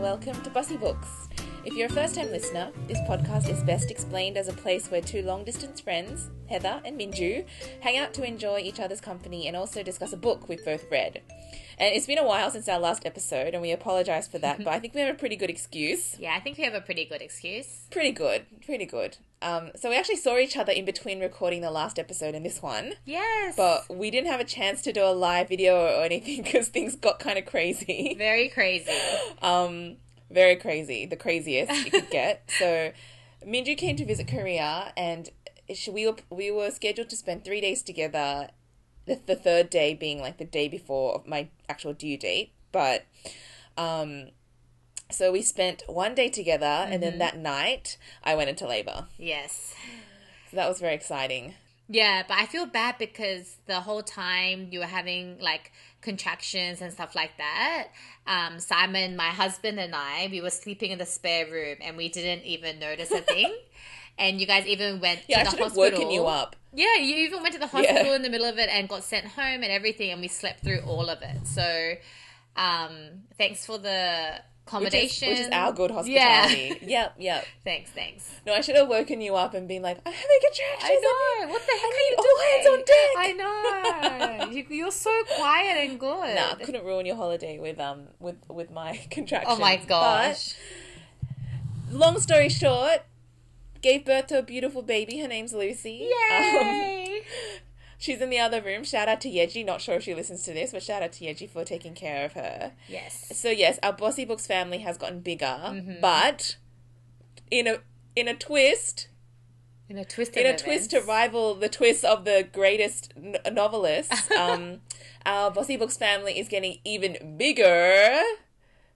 and welcome to Bossy Books. If you're a first time listener, this podcast is best explained as a place where two long distance friends, Heather and Minju, hang out to enjoy each other's company and also discuss a book we've both read. And it's been a while since our last episode, and we apologise for that, but I think we have a pretty good excuse. Yeah, I think we have a pretty good excuse. Pretty good, pretty good. Um, so we actually saw each other in between recording the last episode and this one. Yes. But we didn't have a chance to do a live video or anything because things got kind of crazy. very crazy. Um, very crazy, the craziest you could get. so, Minju came to visit Korea, and we were we were scheduled to spend three days together. The, the third day being like the day before my actual due date, but um, so we spent one day together, and then that night I went into labor. Yes. So that was very exciting. Yeah, but I feel bad because the whole time you were having like contractions and stuff like that. Um, Simon, my husband, and I, we were sleeping in the spare room and we didn't even notice a thing. and you guys even went Yeah, to I the should have hospital. woken you up. Yeah, you even went to the hospital Yeah. in the middle of it and got sent home and everything, and we slept through all of it. So, um, thanks for the Which is, accommodation. which is our good hospitality. Yeah. yep, yep. thanks, thanks. No, I should have woken you up and been like, I'm having contractions. I know. What the heck are you all doing? hands on deck. I know. you, you're so quiet and good. Nah, couldn't ruin your holiday with um with with my contractions. oh my gosh. But, long story short, gave birth to a beautiful baby. Her name's Lucy. Um, Yay! She's in the other room. Shout out to Yeji. Not sure if she listens to this, but shout out to Yeji for taking care of her. yes. So yes, our Bossy Books family has gotten bigger, Mm-hmm. but in a in a twist, In a twist. in a twist to rival the twists of the greatest n- novelists, um, our Bossy Books family is getting even bigger.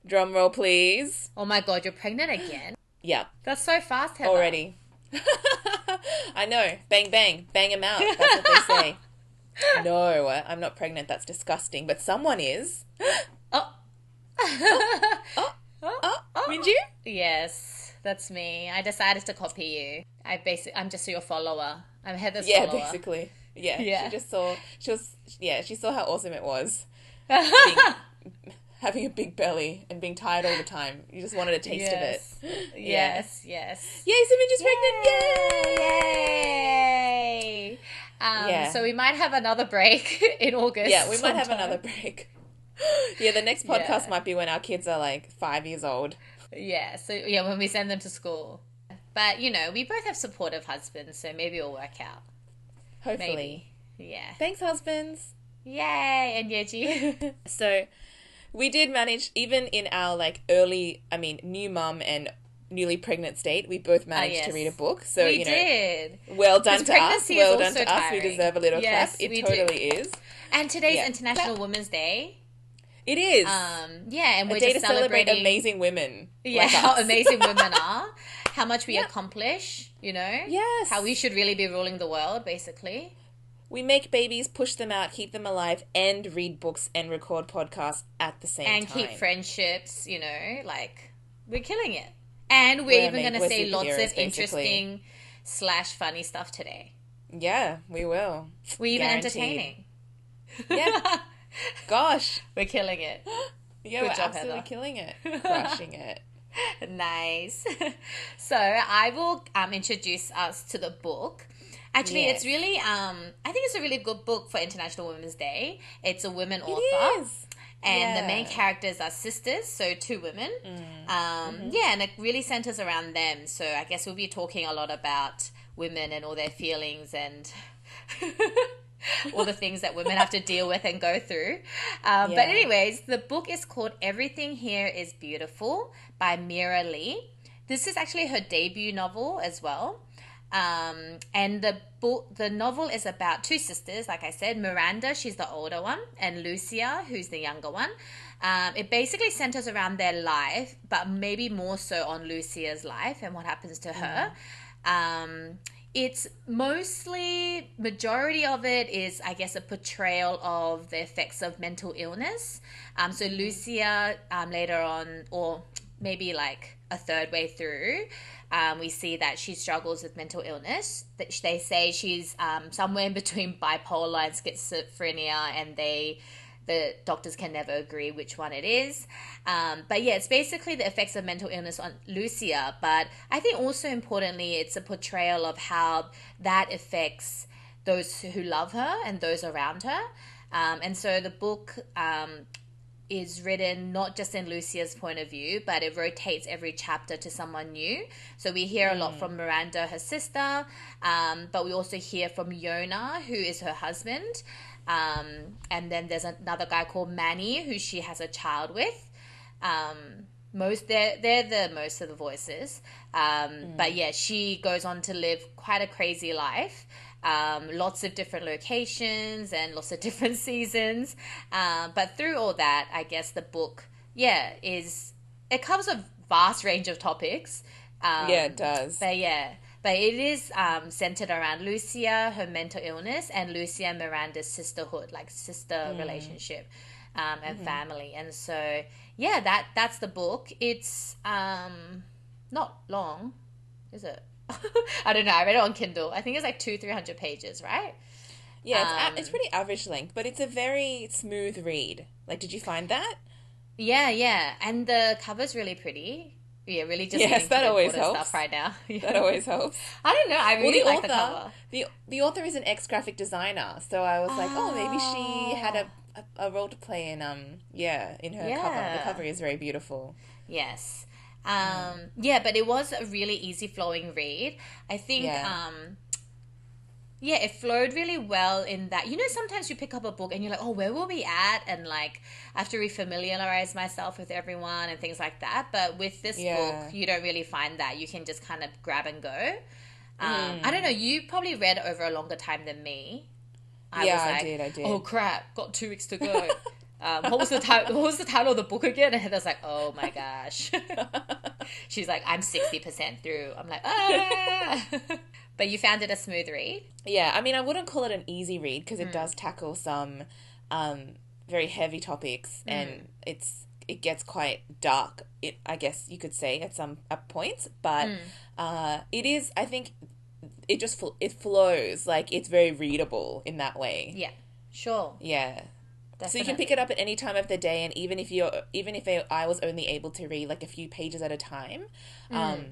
Drum roll, please. Oh my god, you're pregnant again. Yeah, That's so fast, Heather. already. I know. Bang, bang, bang him out. That's what they say. no, I'm not pregnant. That's disgusting. But someone is. Oh. Oh, oh, oh. oh. oh. Minju? Yes, that's me. I decided to copy you. I basic. I'm just your follower. I'm Heather's Yeah, follower. basically. Yeah, Yeah. She just saw. She was. Yeah, she saw how awesome it was. Having a big belly and being tired all the time. You just wanted a taste yes. of it. Yes. Yes. Yay, so Minju's pregnant! Yay! Yay! Um, Yeah. So we might have another break in August. Yeah, we might have another break. yeah, the next podcast Yeah. might be when our kids are like five years old. Yeah. So yeah, when we send them to school. But you know, we both have supportive husbands, so maybe it'll work out. Hopefully. Maybe. Yeah. Thanks, husbands. Yay! And Yeji. So, we did manage, even in our like early, I mean, new mum and newly pregnant state, we both managed to Ah, yes. read a book. So, we you know, did. well done to us. Well done to us. We deserve a little Yes, clap. It we do. totally is. And today's Yeah. International Women's Day. It is. Um, yeah, and a we're day to just celebrate celebrating amazing women. yeah, like how amazing women are, how much we Yep. accomplish, you know? Yes. How we should really be ruling the world, basically. We make babies, push them out, keep them alive, and read books and record podcasts at the same And time. And keep friendships, you know, like we're killing it. And we're, We're even going to say lots of basically. interesting slash funny stuff today. Yeah, we will. We're even Guaranteed. entertaining. Yeah. Gosh. we're killing it. Yeah, Good we're job, absolutely Heather. killing it. Crushing it. nice. so I will um, introduce us to the book. Actually, Yes. it's really um, I think it's a really good book for International Women's Day. It's a women author. It is. And the main characters are sisters, so two women. Um, Yeah, and it really centers around them. So I guess we'll be talking a lot about women and all their feelings and all the things that women have to deal with and go through. Um, But, anyways, the book is called Everything Here is Beautiful by Mira Lee. This is actually her debut novel as well. Um, and the book, the novel is about two sisters, like I said, Miranda, she's the older one, and Lucia, who's the younger one. Um, it basically centers around their life, but maybe more so on Lucia's life and what happens to her. Um, it's mostly majority of it is, I guess, a portrayal of the effects of mental illness. Um, so Lucia um, later on, or maybe like a third way through, um, we see that she struggles with mental illness. That they say she's um, somewhere in between bipolar and schizophrenia, and they the doctors can never agree which one it is. Um, but yeah, it's basically the effects of mental illness on Lucia. But I think also importantly, it's a portrayal of how that affects those who love her and those around her. Um, and so the book um, is written not just in Lucia's point of view, but it rotates every chapter to someone new. So we hear a lot from Miranda, her sister, um, but we also hear from Yona, who is her husband. Um, and then there's another guy called Manny, who she has a child with. Um, most they're they're the most of the voices, um, but yeah, she goes on to live quite a crazy life. Um, lots of different locations and lots of different seasons. Um, but through all that, I guess the book, yeah, is it covers a vast range of topics. Um, Yeah, it does. But yeah, but it is um, centered around Lucia, her mental illness, and Lucia and Miranda's sisterhood, like sister relationship um, and family. And so, yeah, that that's the book. It's um, not long, is it? I don't know. I read it on Kindle. I think it's like two, three hundred pages, right? Yeah, it's, Um, a- it's pretty average length, but it's a very smooth read. Like, did you find that? Yeah, yeah, and the cover's really pretty. Yeah, really just Yes, that always helps. stuff right now. Yeah. That always helps. I don't know. I Well, really the like author, the cover. the the author is an ex graphic designer, so I was like, oh, maybe she had a, a, a role to play in um yeah in her cover. The cover is very beautiful. Yes. Um, yeah, but it was a really easy flowing read. I think, Yeah. um, yeah, it flowed really well in that, you know, sometimes you pick up a book and you're like, oh, where will we at? And like, I have to refamiliarize myself with everyone and things like that. But with this Yeah. book, you don't really find that. You can just kind of grab and go. Um, Mm. I don't know, you probably read over a longer time than me. I Yeah, was I did, I did. Oh crap! Got two weeks to go. um, what was the title? What was the title of the book again? And Heather's like, "Oh my gosh." She's like, "I'm sixty percent through." I'm like, "Ah!" but you found it a smooth read. Yeah, I mean, I wouldn't call it an easy read because it does tackle some um, very heavy topics, Hmm. and it's it gets quite dark. It, I guess you could say at some at points, but Hmm. uh, it is. I think it just it flows like it's very readable in that way. Yeah, sure. Yeah. So you can pick it up at any time of the day, and even if you're, even if I was only able to read like a few pages at a time, Mm. um,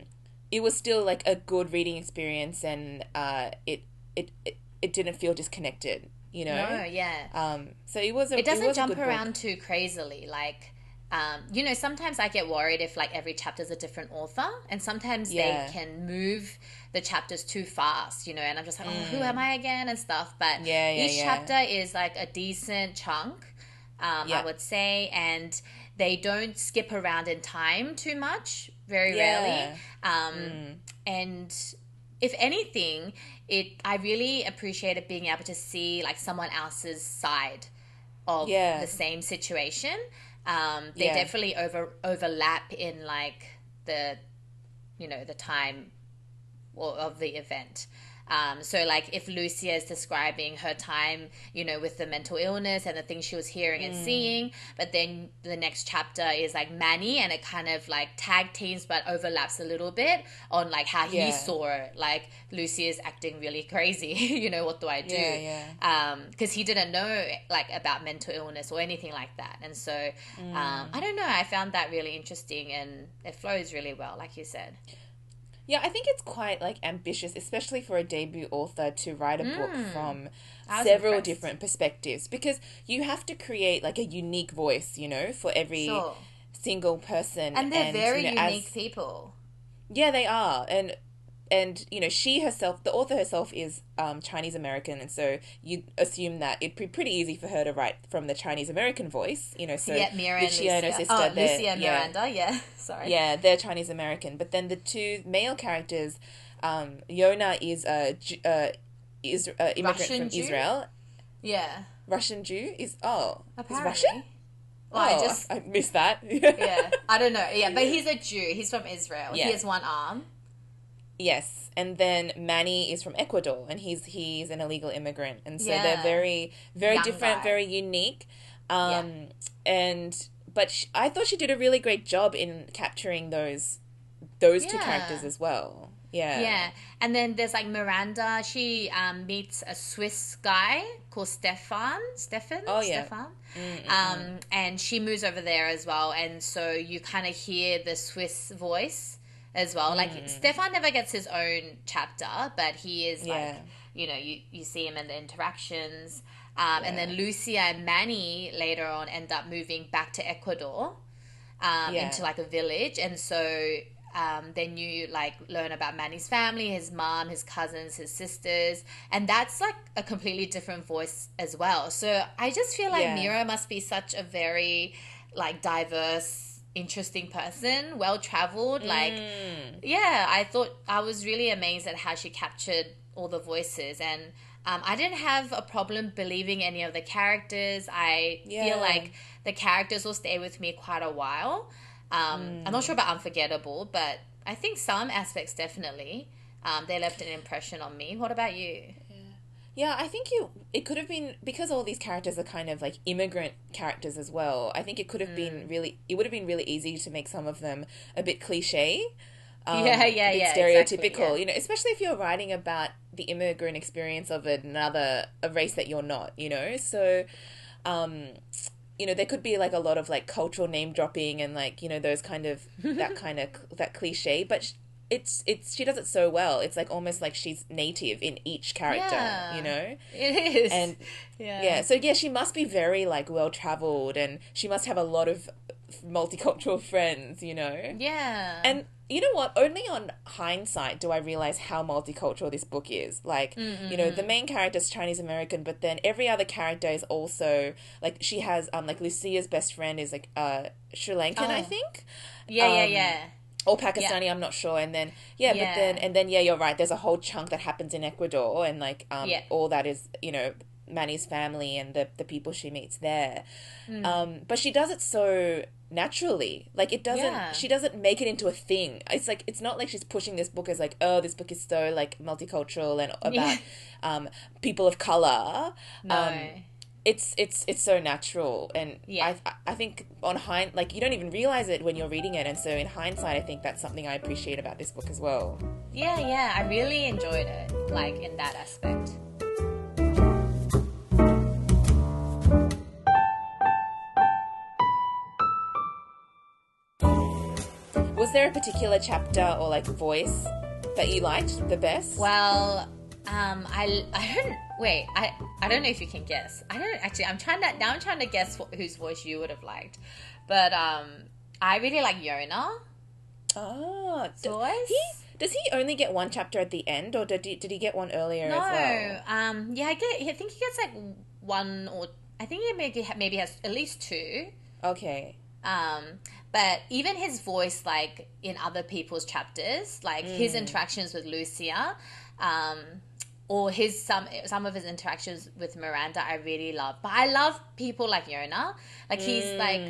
it was still like a good reading experience, and uh, it, it it it didn't feel disconnected, you know. No, yeah. Um, so it was a it doesn't a jump good book. around too crazily like um, you know sometimes i get worried if like every chapter is a different author and sometimes Yeah. they can move the chapters too fast you know and i'm just like oh who am i again and stuff but Mm. Yeah, yeah, each chapter is like a decent chunk um, i would say and they don't skip around in time too much very. Mm. rarely um, and if anything it i really appreciated being able to see like someone else's side of the same situation. Um, they Yeah. definitely over overlap in like the, you know, the time or of the event. Um, so like if Lucia is describing her time, you know, with the mental illness and the things she was hearing and seeing, but then the next chapter is like Manny and it kind of like tag teams but overlaps a little bit on like how he Yeah. saw it. Like Lucia is acting really crazy. you know, what do I do? Yeah, yeah. because he didn't know like about mental illness or anything like that and so Mm. um, i don't know i found that really interesting and it flows really well like you said Yeah, I think it's quite like ambitious, especially for a debut author to write a book from Mm. I was several impressed. different perspectives because you have to create like a unique voice, you know, for every Sure. single person. and they're very you know, as- unique people Yeah, they are, and and you know she herself, the author herself is um, Chinese American, and so you assume that it'd be pretty easy for her to write from the Chinese American voice, you know. So yeah mira and Lucia and her sister, oh lucia and yeah, miranda yeah sorry yeah, they're Chinese American, but then the two male characters, um, Yona is a uh, is uh, immigrant Russian from Jew? Israel. yeah Russian Jew is oh, apparently is Russian? well, oh, i just I missed that. yeah i don't know yeah but he's a jew he's from israel Yeah. he has one arm Yes, and then Manny is from Ecuador, and he's he's an illegal immigrant, and so they're very very Young different, guy. very unique. Um, and but sh I thought she did a really great job in capturing those those two characters as well. Yeah. Yeah, and then there's like Miranda. She um, meets a Swiss guy called Stefan. Stefan. Oh, yeah. Stefan. Um, and she moves over there as well, and so you kind of hear the Swiss voice as well. Like Stefan never gets his own chapter, but he is Yeah. like you know you you see him in the interactions. Um, And then Yeah. Lucia and Manny later on end up moving back to Ecuador um, Yeah. into like a village, and so um, then you like learn about Manny's family, his mom, his cousins, his sisters, and that's like a completely different voice as well. So I just feel like Yeah. Mira must be such a very like diverse, interesting person, well traveled. Like, Mm. yeah, I thought I was really amazed at how she captured all the voices and. Um, I didn't have a problem believing any of the characters. I Yeah. feel like the characters will stay with me quite a while. Um, I'm not sure about unforgettable, but I think some aspects definitely um, they left an impression on me. What about you? Yeah, I think you it could have been because all these characters are kind of like immigrant characters as well. I think it could have Mm. been really it would have been really easy to make some of them a bit cliche. Um, Yeah, yeah, yeah, Stereotypical, exactly, yeah. you know, especially if you're writing about the immigrant experience of another a race that you're not, you know. So, um, you know, there could be like a lot of like cultural name dropping and like you know those kind of that kind of that cliche, but. sh- It's it's she does it so well. It's like almost like she's native in each character, Yeah. you know. It is, And yeah, yeah, so yeah, she must be very like well traveled, and she must have a lot of multicultural friends, you know. yeah, And you know what? Only on hindsight do I realize how multicultural this book is. Like, you know, the main character is Chinese American, but then every other character is also like she has um like Lucia's best friend is like uh Sri Lankan, I Oh. think, yeah, yeah, um, yeah, or Pakistani. I'm not sure. And then yeah, Yeah. but then and then yeah, you're right. There's a whole chunk that happens in Ecuador, and like um Yeah. all that is you know Manny's family and the the people she meets there. Hmm. Um, but she does it so naturally. Like it doesn't. Yeah. She doesn't make it into a thing. It's like it's not like she's pushing this book as like oh this book is so like multicultural and about Yeah. um people of color. no, Um, it's it's it's so natural and Yeah. I I think on hind like you don't even realize it when you're reading it and so in hindsight I think that's something I appreciate about this book as well. yeah, yeah. I really enjoyed it, like in that aspect. Was there a particular chapter or like voice that you liked the best? Well, um, I I don't wait. I I don't know if you can guess. I don't actually. I'm trying to now. I'm trying to guess wh- whose voice you would have liked, but um, I really like Yona. Oh, d- Voice? he does he only get one chapter at the end or did he, did he get one earlier No, as well? um, yeah, I get. I think he gets like one or I think he maybe maybe has at least two. Okay. Um, but even his voice, like in other people's chapters, like his interactions with Lucia, um, or his some some of his interactions with Miranda, I really love. But I love people like Yona. Like he's like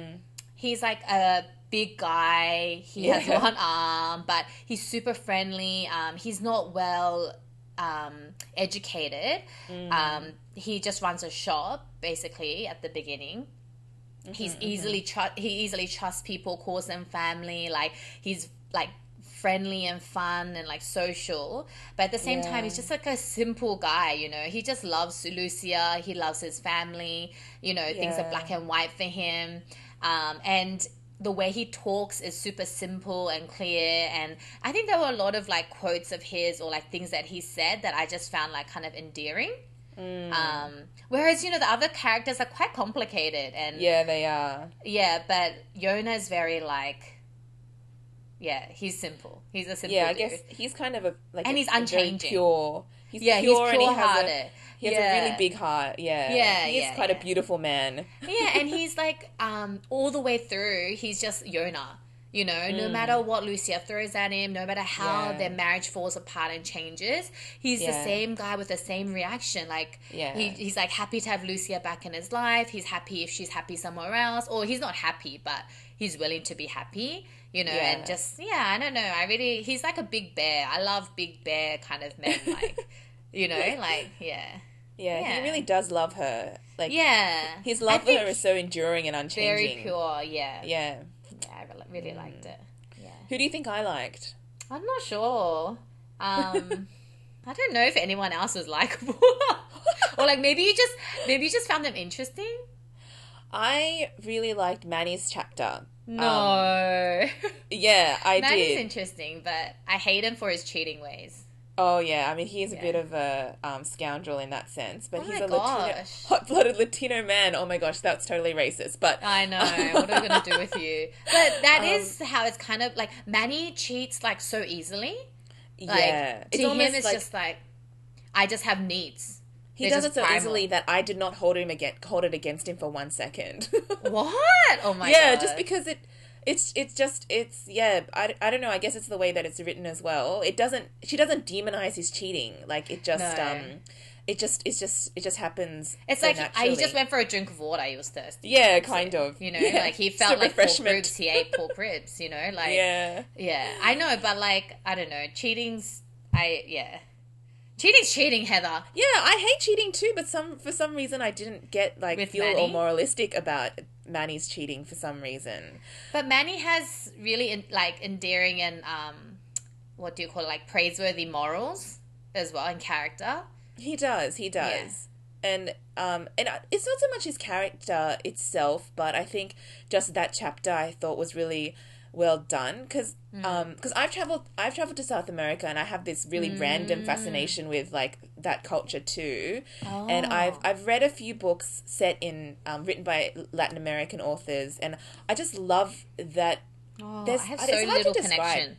he's like a big guy. He has one arm, but he's super friendly. Um, he's not well um, educated. Um, he just runs a shop basically at the beginning. He's easily tr- he easily trusts people, calls them family. Like he's like friendly and fun and like social, but at the same time, he's just like a simple guy. You know, he just loves Lucia. He loves his family. You know, things are black and white for him, um, and the way he talks is super simple and clear. And I think there were a lot of like quotes of his or like things that he said that I just found like kind of endearing. Mm. Um, whereas you know the other characters are quite complicated and Yeah, they are. yeah, but Yona's very like, yeah, he's simple. He's a simple. Yeah, I dude. guess he's kind of a like And a- he's unchanging. pure. He's Yeah, he's pure and he has a pure-hearted. he has Yeah. a really big heart. Yeah, Yeah, He is yeah, quite yeah. a beautiful man. yeah, and he's like, um, all the way through, he's just Yona. You know, no Mm. matter what Lucia throws at him, no matter how Yeah. their marriage falls apart and changes, he's the same guy with the same reaction. Like, Yeah. he, he's like happy to have Lucia back in his life. He's happy if she's happy somewhere else, or he's not happy, but he's willing to be happy. You know, Yeah. and just yeah, I don't know. I really, he's like a big bear. I love big bear kind of men. Like, you know, like yeah, Yeah, Yeah. he really does love her. Like yeah. his love for her is so enduring and unchanging. very pure. Yeah, yeah. Yeah. I really, really liked it. Yeah. Who do you think I liked? I'm not sure. Um, I don't know if anyone else was likable, or like maybe you just maybe you just found them interesting. I really liked Manny's chapter. No, Yeah, I Manny's did. interesting, but I hate him for his cheating ways. Oh yeah, I mean he is a Yeah. bit of a um, scoundrel in that sense, but Oh he's a Latino, hot-blooded Latino man. Oh my gosh, that's totally racist. But I know. what are we gonna do with you? But that Um, is how it's kind of like Manny cheats like so easily. Like yeah, to him, it's just like I just have needs. He They're does it so primal. easily that I did not hold him against hold it against him for one second. What? Oh my yeah, god! Yeah, just because it. It's it's just it's yeah I, I don't know I guess it's the way that it's written as well it doesn't she doesn't demonize his cheating like it just No. um it just it's just it just happens It's so like I, he just went for a drink of water. He was thirsty. yeah kind of You know, Yeah. like he felt like pork ribs. He ate pork ribs. You know, like yeah yeah. I know, but like I don't know. Cheating's I yeah. Cheating's cheating, Heather. Yeah, I hate cheating too, but some for some reason I didn't get like With feel all Manny? moralistic about Manny's cheating for some reason. But Manny has really in, like endearing and um, what do you call it? Like praiseworthy morals as well and character. He does, he does. And um and it's not so much his character itself, but I think just that chapter I thought was really well done cuz um cuz I've traveled I've traveled to South America and I have this really random fascination with like that culture too. And I've I've read a few books set in um, written by Latin American authors and I just love that Oh, There's- I have it's so hard to little describe. connection.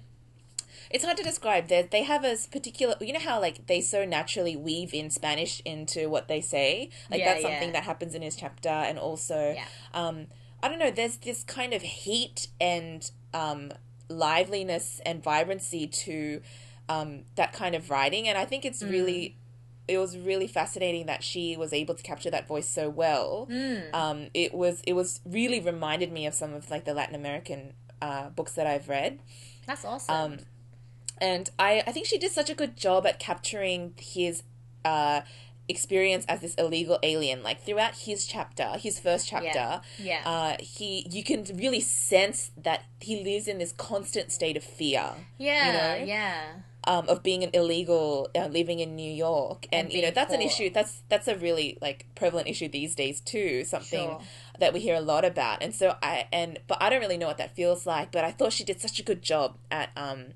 It's hard to describe. They they have a particular. You know how like they so naturally weave in Spanish into what they say. Like Yeah, that's something yeah. that happens in his chapter, and also, Yeah. um, I don't know. There's this kind of heat and um, liveliness and vibrancy to um, that kind of writing, and I think Mm. it's really. It was really fascinating that she was able to capture that voice so well. Mm. Um, it was it was really reminded me of some of like the Latin American uh, books that I've read. That's awesome. Um, and I, I think she did such a good job at capturing his uh, experience as this illegal alien. Like throughout his chapter, his first chapter, Yeah. Uh, he you can really sense that he lives in this constant state of fear. yeah, you know? yeah. Um, of being an illegal uh, living in New York, and, And you know that's an issue. That's that's a really like prevalent issue these days too. Something Sure. that we hear a lot about. And so I and but I don't really know what that feels like. But I thought she did such a good job at um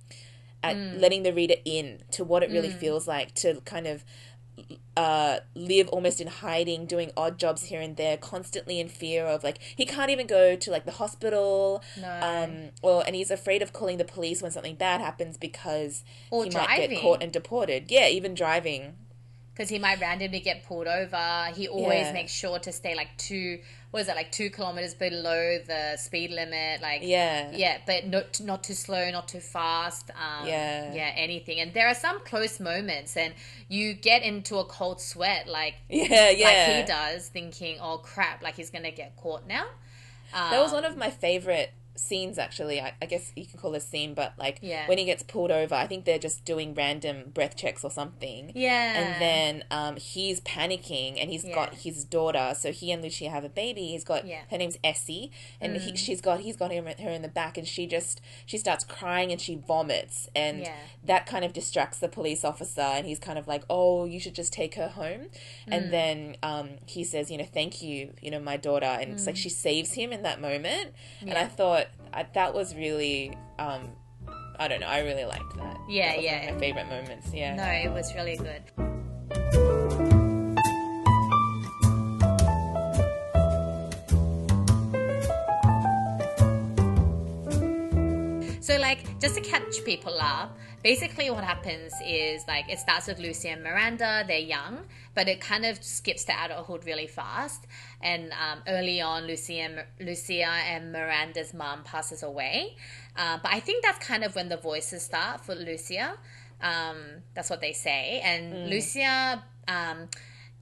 at Mm. letting the reader in to what it really feels like to kind of uh live almost in hiding doing odd jobs here and there constantly in fear of like he can't even go to like the hospital No. um or and he's afraid of calling the police when something bad happens because Or he might get caught and deported yeah even driving because he might randomly get pulled over. He always Yeah. makes sure to stay like two, what is it, like two kilometers below the speed limit. Like, yeah yeah, but not not too slow, not too fast. Um, Yeah. yeah, anything. And there are some close moments, and you get into a cold sweat, like yeah yeah like he does, thinking, "Oh crap!" Like he's gonna get caught now. Um, That was one of my favorite scenes, actually. I, I guess you can call a scene, but like Yeah. when he gets pulled over, I think they're just doing random breath checks or something. yeah, And then um, he's panicking, and he's got his daughter. So he and Lucia have a baby. He's got Yeah. Mm. her name's Essie, and he, she's got he's got him, her in the back, and she just she starts crying and she vomits, and Yeah. that kind of distracts the police officer, and he's kind of like, "Oh, you should just take her home," Mm. and then um, he says, "You know, thank you, you know, my daughter," and it's like Mm. she saves him in that moment, and I thought I, that was really. Um, I don't know. I really liked that. Yeah, That yeah. My favorite moments. Yeah. no, it was really good. So, like, just to catch people up, basically what happens is like it starts with Lucy and Miranda. They're young, but it kind of skips to adulthood really fast. And um, early on, Lucy and Lucia and Miranda's mom passes away. Uh, but I think that's kind of when the voices start for Lucia. Um, that's what they say. And Lucia um,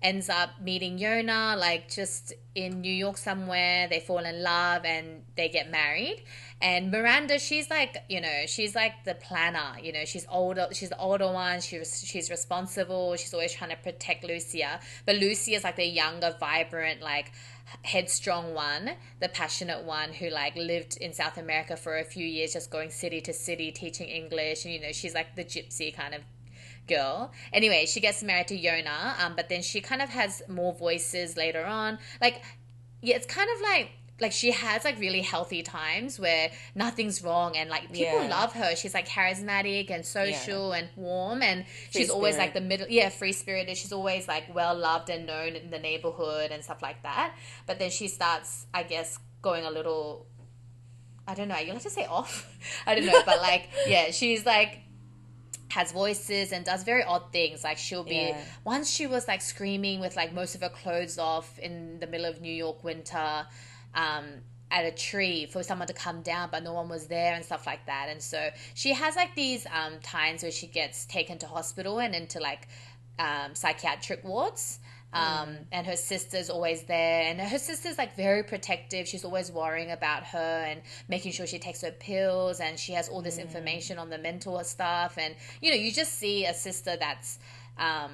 ends up meeting Yona, like just in New York somewhere. They fall in love and they get married. And Miranda, she's like, you know, she's like the planner. You know, she's older. She's the older one. She's she's responsible. She's always trying to protect Lucia. But Lucia is like the younger, vibrant, like headstrong one, the passionate one who like lived in South America for a few years, just going city to city teaching English. And you know, she's like the gypsy kind of girl. Anyway, she gets married to Yona, um, but then she kind of has more voices later on. Like, yeah, it's kind of like like she has like really healthy times where nothing's wrong and like people Yeah. love her. She's like charismatic and social and warm and Free she's always like the middle yeah, free spirited. She's always like well loved and known in the neighborhood and stuff like that. But then she starts, I guess, going a little I don't know, you'll have to say off. I don't know, but like yeah, she's like has voices and does very odd things. Like she'll be Yeah. once she was like screaming with like most of her clothes off in the middle of New York winter, um, at a tree for someone to come down, but no one was there and stuff like that. And so she has like these um, times where she gets taken to hospital and into like um, psychiatric wards. Um, and her sister's always there, and her sister's like very protective. She's always worrying about her and making sure she takes her pills, and she has all this information on the mental stuff. And you know, you just see a sister that's um,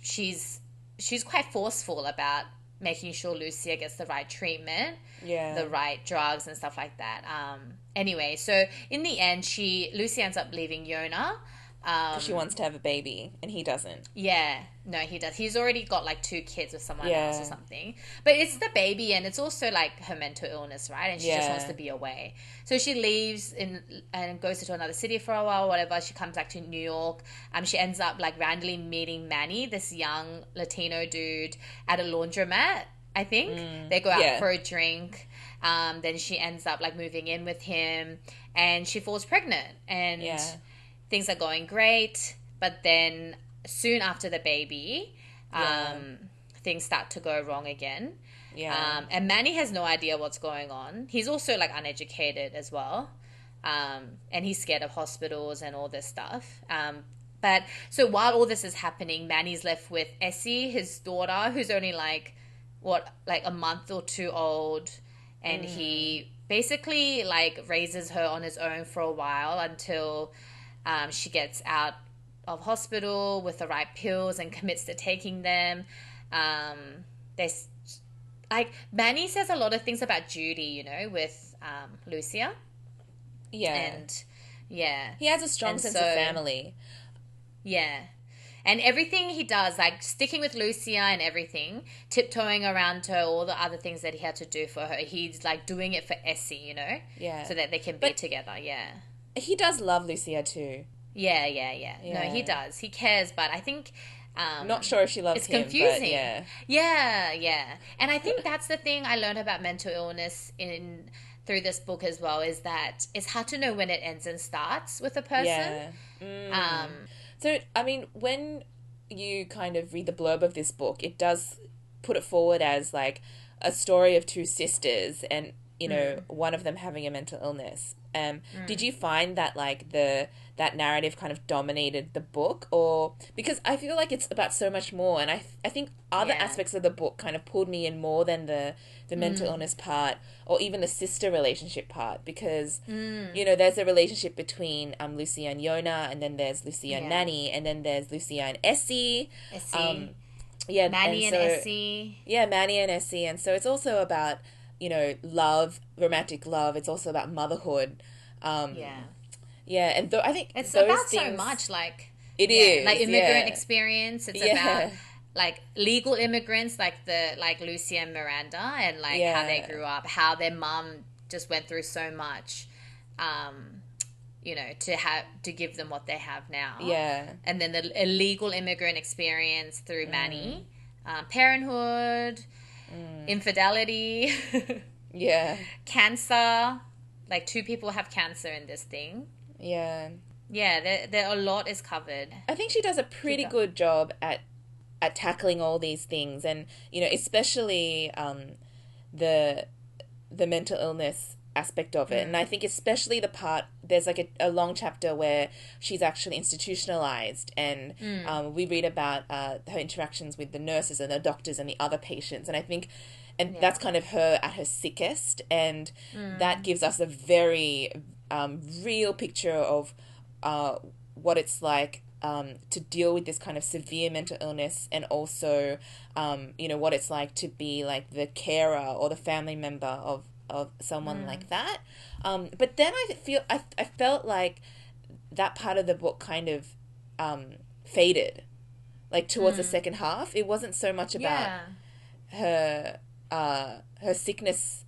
she's she's quite forceful about making sure Lucia gets the right treatment Yeah. the right drugs and stuff like that. Um, anyway, so in the end, she Lucy ends up leaving Yona. Um, she wants to have a baby and he doesn't. yeah, no, he does. He's already got like two kids with someone else or something. But it's the baby, and it's also like her mental illness, right? And she just wants to be away. So she leaves in and goes to another city for a while, whatever. She comes back to New York. Um, she ends up like randomly meeting Manny, this young Latino dude, at a laundromat. I think they go out Mm. Yeah. for a drink. Um, then she ends up like moving in with him, and she falls pregnant. And Yeah. Things are going great, but then soon after the baby, um, things start to go wrong again. Yeah. Um, and Manny has no idea what's going on. He's also like uneducated as well. Um, and he's scared of hospitals and all this stuff. Um, but so while all this is happening, Manny's left with Essie, his daughter, who's only like, what, like a month or two old. And he basically like raises her on his own for a while until um, she gets out of hospital with the right pills and commits to taking them. Um, there's like Manny says a lot of things about Judy, you know, with um, Lucia, yeah. and yeah, he has a strong and sense so- of family. yeah. And everything he does, like sticking with Lucia and everything, tiptoeing around her, all the other things that he had to do for her, he's like doing it for Essie, you know, Yeah. so that they can be together. Yeah. He does love Lucia too. Yeah, yeah, yeah. No, he does. He cares, but I think um, Not sure if she loves it's him. confusing. But yeah. yeah, yeah. And I think that's the thing I learned about mental illness in through this book as well is that it's hard to know when it ends and starts with a person. Yeah. Mm. Um, So, I mean, when you kind of read the blurb of this book, it does put it forward as like a story of two sisters and, you know, one of them having a mental illness. Um, Did you find that like the that narrative kind of dominated the book, or because I feel like it's about so much more, and I I think other Yeah. aspects of the book kind of pulled me in more than the the mental illness part, or even the sister relationship part, because you know there's a relationship between um Lucia and Yona, and then there's Lucia and Yeah. Manny, and then there's Lucia and Essie. Essie, Um, Yeah, Manny and, so- Essie. yeah, Manny and Essie, and so it's also about you know love, romantic love. It's also about motherhood. Um, Yeah, yeah, and though I think it's about so much. Like It yeah, is like immigrant yeah. experience. It's Yeah. about like legal immigrants, like the like Lucy and Miranda, and like how they grew up, how their mom just went through so much, um, you know, to have to give them what they have now. Yeah, and then the illegal immigrant experience through Mm. Manny, um, parenthood, infidelity, yeah, cancer. Like two people have cancer in this thing. yeah. Yeah, there, there a lot is covered. I think she does a pretty does. good job at at tackling all these things, and you know, especially um, the the mental illness aspect of it. And I think especially the part there's like a, a long chapter where she's actually institutionalized, and um, we read about uh, her interactions with the nurses and the doctors and the other patients. And I think. And that's kind of her at her sickest, and that gives us a very um, real picture of uh, what it's like um, to deal with this kind of severe mental illness and also um, you know what it's like to be like the carer or the family member of of someone like that um, but then I feel I, I felt like that part of the book kind of um, faded, like towards the second half. It wasn't so much about yeah. her uh, her sickness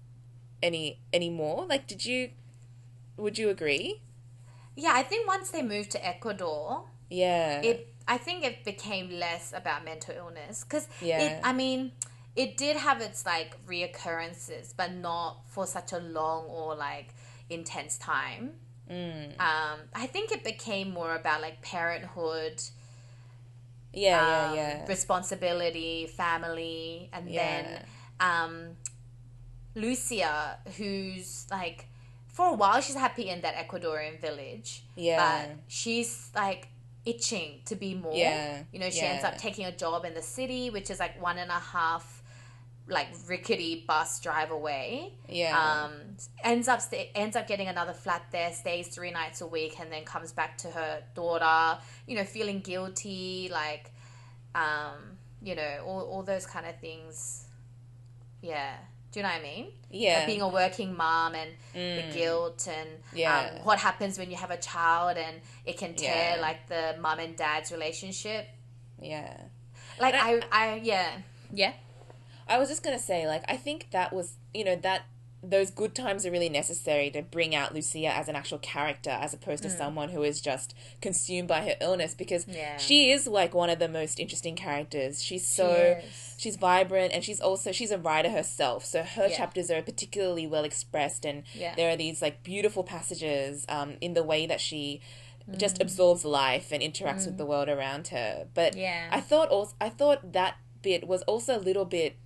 any anymore. Like, did you? Would you agree? Yeah, I think once they moved to Ecuador, Yeah. it I think it became less about mental illness because Yeah. it. I mean, it did have its like reoccurrences, but not for such a long or like intense time. Mm. Um, I think it became more about like parenthood, yeah, um, yeah, yeah. responsibility, family, and Yeah. then um, Lucia, who's like for a while she's happy in that Ecuadorian village, Yeah. but she's like itching to be more. Yeah, You know, she ends up taking a job in the city, which is like one and a half like rickety bus drive away. Yeah. Um, ends up sta ends up getting another flat there, stays three nights a week, and then comes back to her daughter. You know, feeling guilty, like, um, you know, all all those kind of things. Yeah. Do you know what I mean? yeah. Like being a working mom and the guilt and Yeah. um, what happens when you have a child and it can tear Yeah. like the mom and dad's relationship. yeah. Like I, And I, yeah, yeah, I was just gonna say, like, I think that was, you know, that those good times are really necessary to bring out Lucia as an actual character, as opposed to hmm. someone who is just consumed by her illness. Because Yeah. she is like one of the most interesting characters. She's so is. she's vibrant, and she's also she's a writer herself. So her Yeah. chapters are particularly well expressed, and Yeah. there are these like beautiful passages um, in the way that she. Just hmm. absorbs life and interacts with hmm. the world around her, but Yeah. I thought also I thought that bit was also a little bit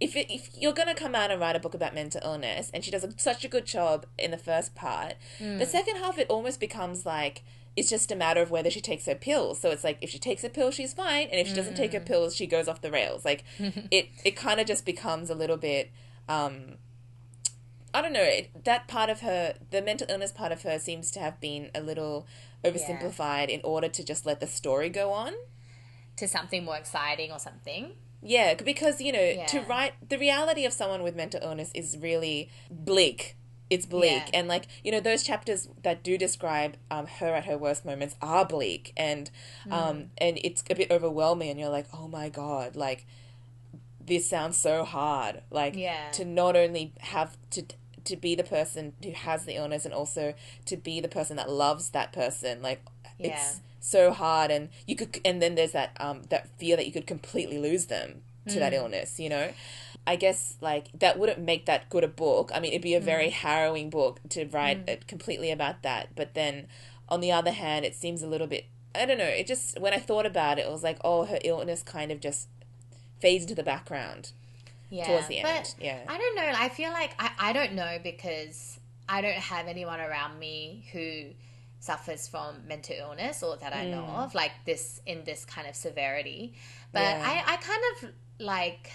if it, if you're gonna come out and write a book about mental illness, and she does a, such a good job in the first part, the second half it almost becomes like it's just a matter of whether she takes her pills. So it's like if she takes a pill, she's fine, and if she doesn't take her pills, she goes off the rails. Like it, it kind of just becomes a little bit. Um, I don't know. It, that part of her, the mental illness part of her, seems to have been a little oversimplified in order to just let the story go on. to something more exciting or something. Yeah, because you know, to write the reality of someone with mental illness is really bleak. It's bleak, Yeah. and like you know, those chapters that do describe um, her at her worst moments are bleak, and Mm. um, and it's a bit overwhelming, and you're like, oh my god, like this sounds so hard, like Yeah. to not only have to to be the person who has the illness, and also to be the person that loves that person, like Yeah. it's so hard and you could and then there's that um that fear that you could completely lose them to that mm. illness you know? I guess like that wouldn't make that good a book. I mean it'd be a very mm. harrowing book to write mm. it completely about that but then on the other hand it seems a little bit i don't know it just when i thought about it it was like oh her illness kind of just fades into the background Yeah, towards the but end yeah. I don't know. I feel like I, I don't know because I don't have anyone around me who suffers from mental illness or that I know mm. of like this in this kind of severity. But Yeah. I, I kind of like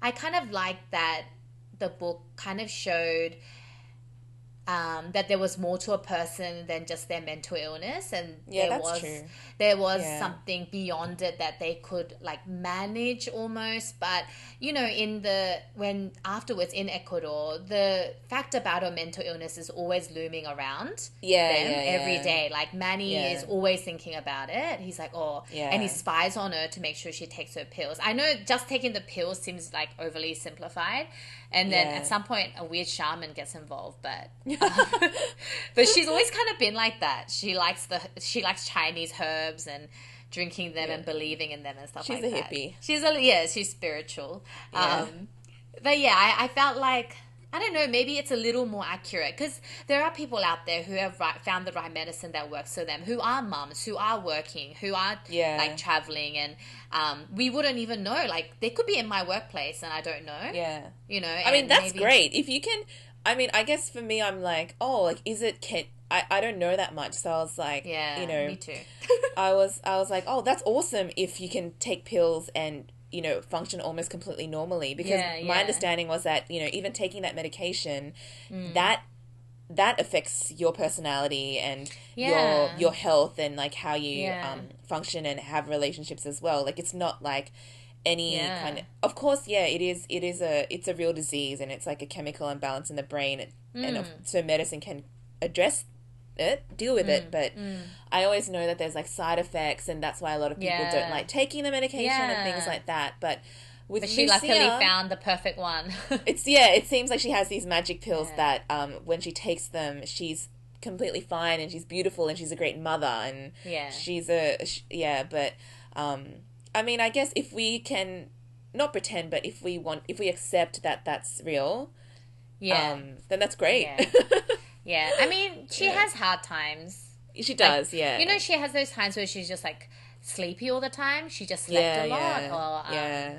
I kind of like that the book kind of showed um, that there was more to a person than just their mental illness and Yeah, there was there was Yeah. something beyond it that they could like manage almost. But you know in the when afterwards in ecuador the fact about her mental illness is always looming around Yeah, them yeah, every day. Like manny is always thinking about it. He's like oh Yeah. and he spies on her to make sure she takes her pills. I know just taking the pills seems like overly simplified and then Yeah. at some point a weird shaman gets involved but but she's always kind of been like that. She likes the she likes Chinese herbs and drinking them and believing in them and stuff She's like a that. hippie. She's a yeah, she's spiritual. Yeah. Um, but yeah, I, I felt like I don't know. Maybe it's a little more accurate because there are people out there who have right, found the right medicine that works for them, who are mums, who are working, who are Yeah. like traveling, and um, we wouldn't even know. Like they could be in my workplace, and I don't know. yeah You know. I mean, that's great. If you can, I mean, I guess for me, I'm like, oh, like, is it, can, I, I don't know that much. So I was like, Yeah. you know, Me too. I was, I was like, oh, that's awesome if you can take pills and, you know, function almost completely normally. Because Yeah, my yeah. understanding was that, you know, even taking that medication, Mm. that, that affects your personality and Yeah. your your health and like how you um, function and have relationships as well. Like it's not like any kind of of course yeah it is it is a it's a real disease and it's like a chemical imbalance in the brain and, and Mm. of, so medicine can address it, deal with Mm, it. But I always know that there's like side effects, and that's why a lot of people Yeah. don't like taking the medication and things like that. But with But she Lucia, luckily found the perfect one. it's yeah, it seems like she has these magic pills Yeah. that um, when she takes them, she's completely fine and she's beautiful and she's a great mother and Yeah. she's a sh- yeah. But um, I mean, I guess if we can not pretend, but if we want, if we accept that that's real, yeah. um, then that's great. Yeah. I mean, she Yeah. has hard times. she does, yeah. You know, she has those times where she's just like sleepy all the time. She just slept yeah, a lot. yeah, Or um, yeah.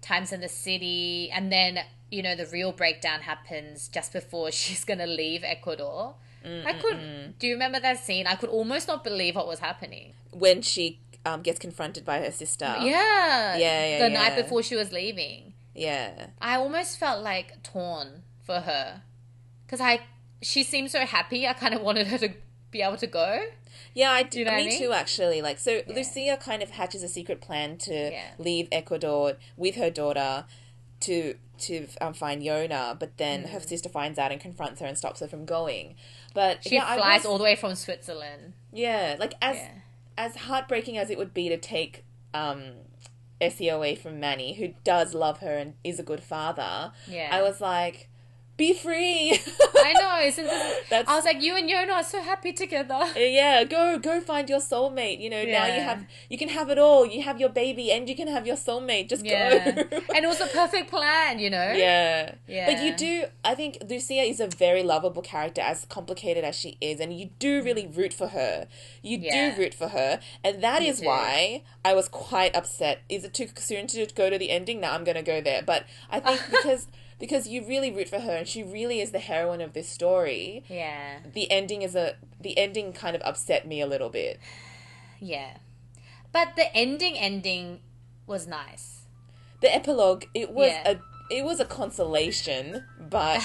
times in the city. And then, you know, the real breakdown happens just before she's going to leave Ecuador. I could. Do you remember that scene? I could almost not believe what was happening. when she um, gets confronted by her sister. Yeah. Yeah, yeah, The night before she was leaving. yeah, I almost felt like torn for her. Because I. She seemed so happy. I kind of wanted her to be able to go. yeah. I do. you know I me mean? too, actually. Like, so Lucia kind of hatches a secret plan to Yeah. leave Ecuador with her daughter to to um, find Yona, but then her sister finds out and confronts her and stops her from going. But Mm. She yeah, flies was- all the way from Switzerland. Yeah, like as Yeah. as heartbreaking as it would be to take um Essie away from Manny, who does love her and is a good father. Yeah. I was like, be free. I know. Isn't this, That's- I was like, you and Yona are so happy together. yeah, go go find your soulmate. You know, now you have you can have it all. You have your baby and you can have your soulmate. Just Yeah. go. and it was a perfect plan, you know? Yeah. Yeah. But you do, I think Lucia is a very lovable character, as complicated as she is, and you do really root for her. You Mm. Yeah. do root for her, and that You is do. why I was quite upset. Is it too soon to go to the ending? Now I'm going to go there. But I think because. Because you really root for her, and she really is the heroine of this story. Yeah. The ending is a the ending kind of upset me a little bit. Yeah. But the ending ending was nice. The epilogue, it was Yeah. a it was a consolation, but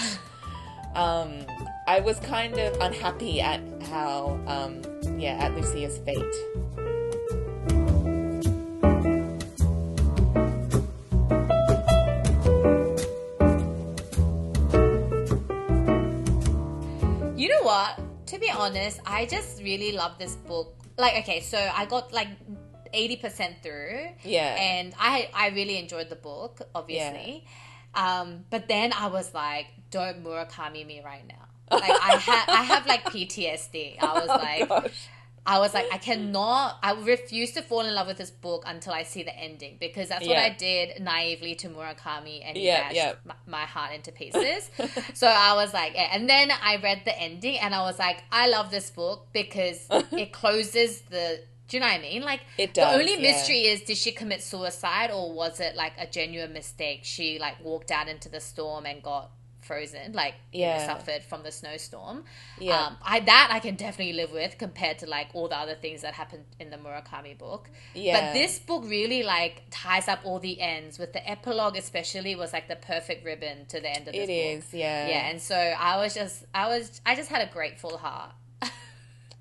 um, I was kind of unhappy at how um, yeah at Lucia's fate. To be honest, I just really love this book. Like, okay, so I got like 80% through. Yeah. And I I really enjoyed the book, obviously. Um, but then I was like, don't Murakami me right now. Like I had I have like PTSD. I was like Oh, Gosh. I was like, I mm-hmm. cannot, I refuse to fall in love with this book until I see the ending because that's what Yeah. I did naively to Murakami and he Yeah, bashed yeah. My, my heart into pieces. so I was like, yeah. and then I read the ending and I was like, I love this book because it closes the. Do you know what I mean? Like It the does, only yeah. mystery is did she commit suicide or was it like a genuine mistake? She like walked out into the storm and got frozen, like Yeah. suffered from the snowstorm. Yeah. Um, I that I can definitely live with compared to like all the other things that happened in the Murakami book. Yeah. But this book really like ties up all the ends with the epilogue especially was like the perfect ribbon to the end of this It book. is, yeah. Yeah, and so I was just I was I just had a grateful heart.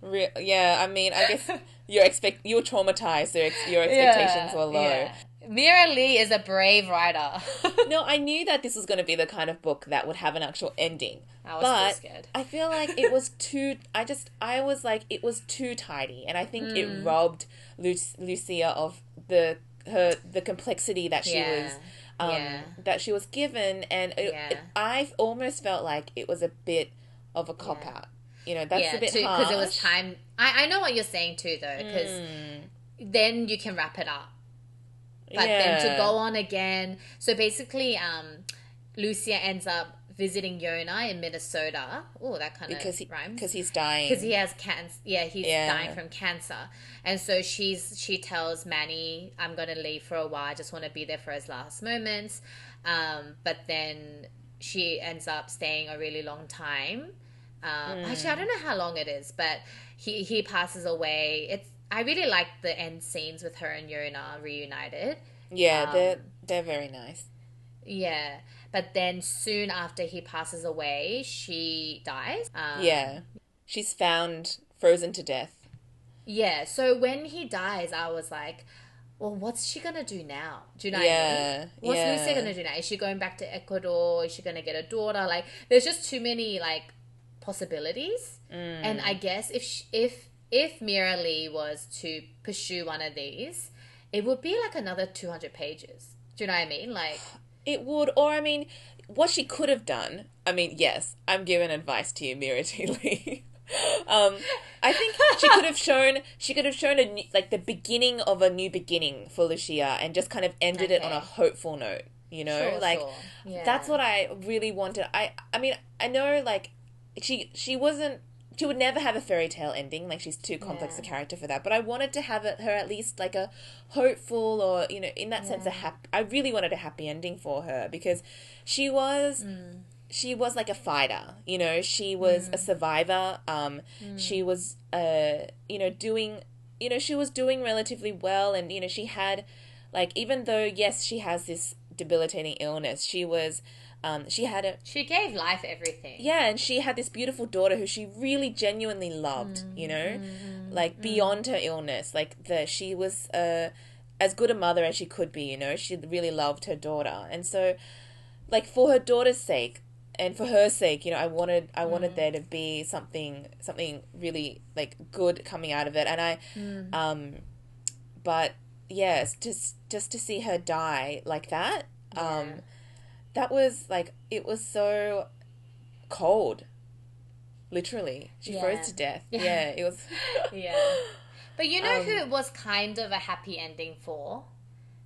Re- yeah, I mean, I guess your expect you were traumatized, ex- your expectations were low. Yeah. Mira Lee is a brave writer. No, I knew that this was going to be the kind of book that would have an actual ending. I was but so scared. I feel like it was too. I just, I was like, it was too tidy, and I think Mm. it robbed Lu- Lucia of the her the complexity that she Yeah. was. Um, Yeah. That she was given, and it, Yeah. it- I almost felt like it was a bit of a cop out. You know, that's a bit hard because it was time. I I know what you're saying too though, because Mm. then you can wrap it up. But then to go on again. So basically, um, Lucia ends up visiting Yona in Minnesota. Oh, that kind because of he rhymes. because he's dying. Because he has cancer. Yeah, he's Yeah. dying from cancer, and so she's she tells Manny, "I'm going to leave for a while. I just want to be there for his last moments." Um, but then she ends up staying a really long time. Um, Actually, I don't know how long it is, but he he passes away. It's I really like the end scenes with her and Yona reunited. yeah, um, they're they're very nice. Yeah, but then soon after he passes away, she dies. Um, Yeah, she's found frozen to death. Yeah, so when he dies, I was like, well, what's she gonna do now? Do you know what I mean? What's yeah. Lucia gonna do now? Is she going back to Ecuador? Is she gonna get a daughter? Like, there's just too many like possibilities. Mm. And I guess if sh if if Mira Lee was to pursue one of these, it would be like another two hundred pages. Do you know what I mean? Like, It would, or I mean, what she could have done. I mean, yes, I'm giving advice to you, Mira T. Lee. um, I think she could have shown she could have shown a new, like the beginning of a new beginning for Lucia, and just kind of ended it on a hopeful note. You know, Sure, like sure. Yeah. that's what I really wanted. I I mean, I know like she she wasn't. She would never have a fairy tale ending. Like she's too complex a character for that. But I wanted to have her at least like a hopeful or you know in that sense a Yeah. happy. I really wanted a happy ending for her because she was Mm. she was like a fighter. You know, she was Mm. a survivor. Um, she was uh you know doing you know she was doing relatively well, and you know she had like even though yes she has this debilitating illness, she was um she had a she gave life everything. yeah, and she had this beautiful daughter who she really genuinely loved, you know? Like beyond her illness. Like the she was uh as good a mother as she could be, you know? She really loved her daughter. And so like for her daughter's sake and for her sake, you know, I wanted I wanted there to be something something really like good coming out of it. And I um but yes, just just to see her die like that. Um Yeah. That was like it was so cold literally she Yeah. froze to death Yeah. yeah, it was Yeah. But you know Um, who it was kind of a happy ending for?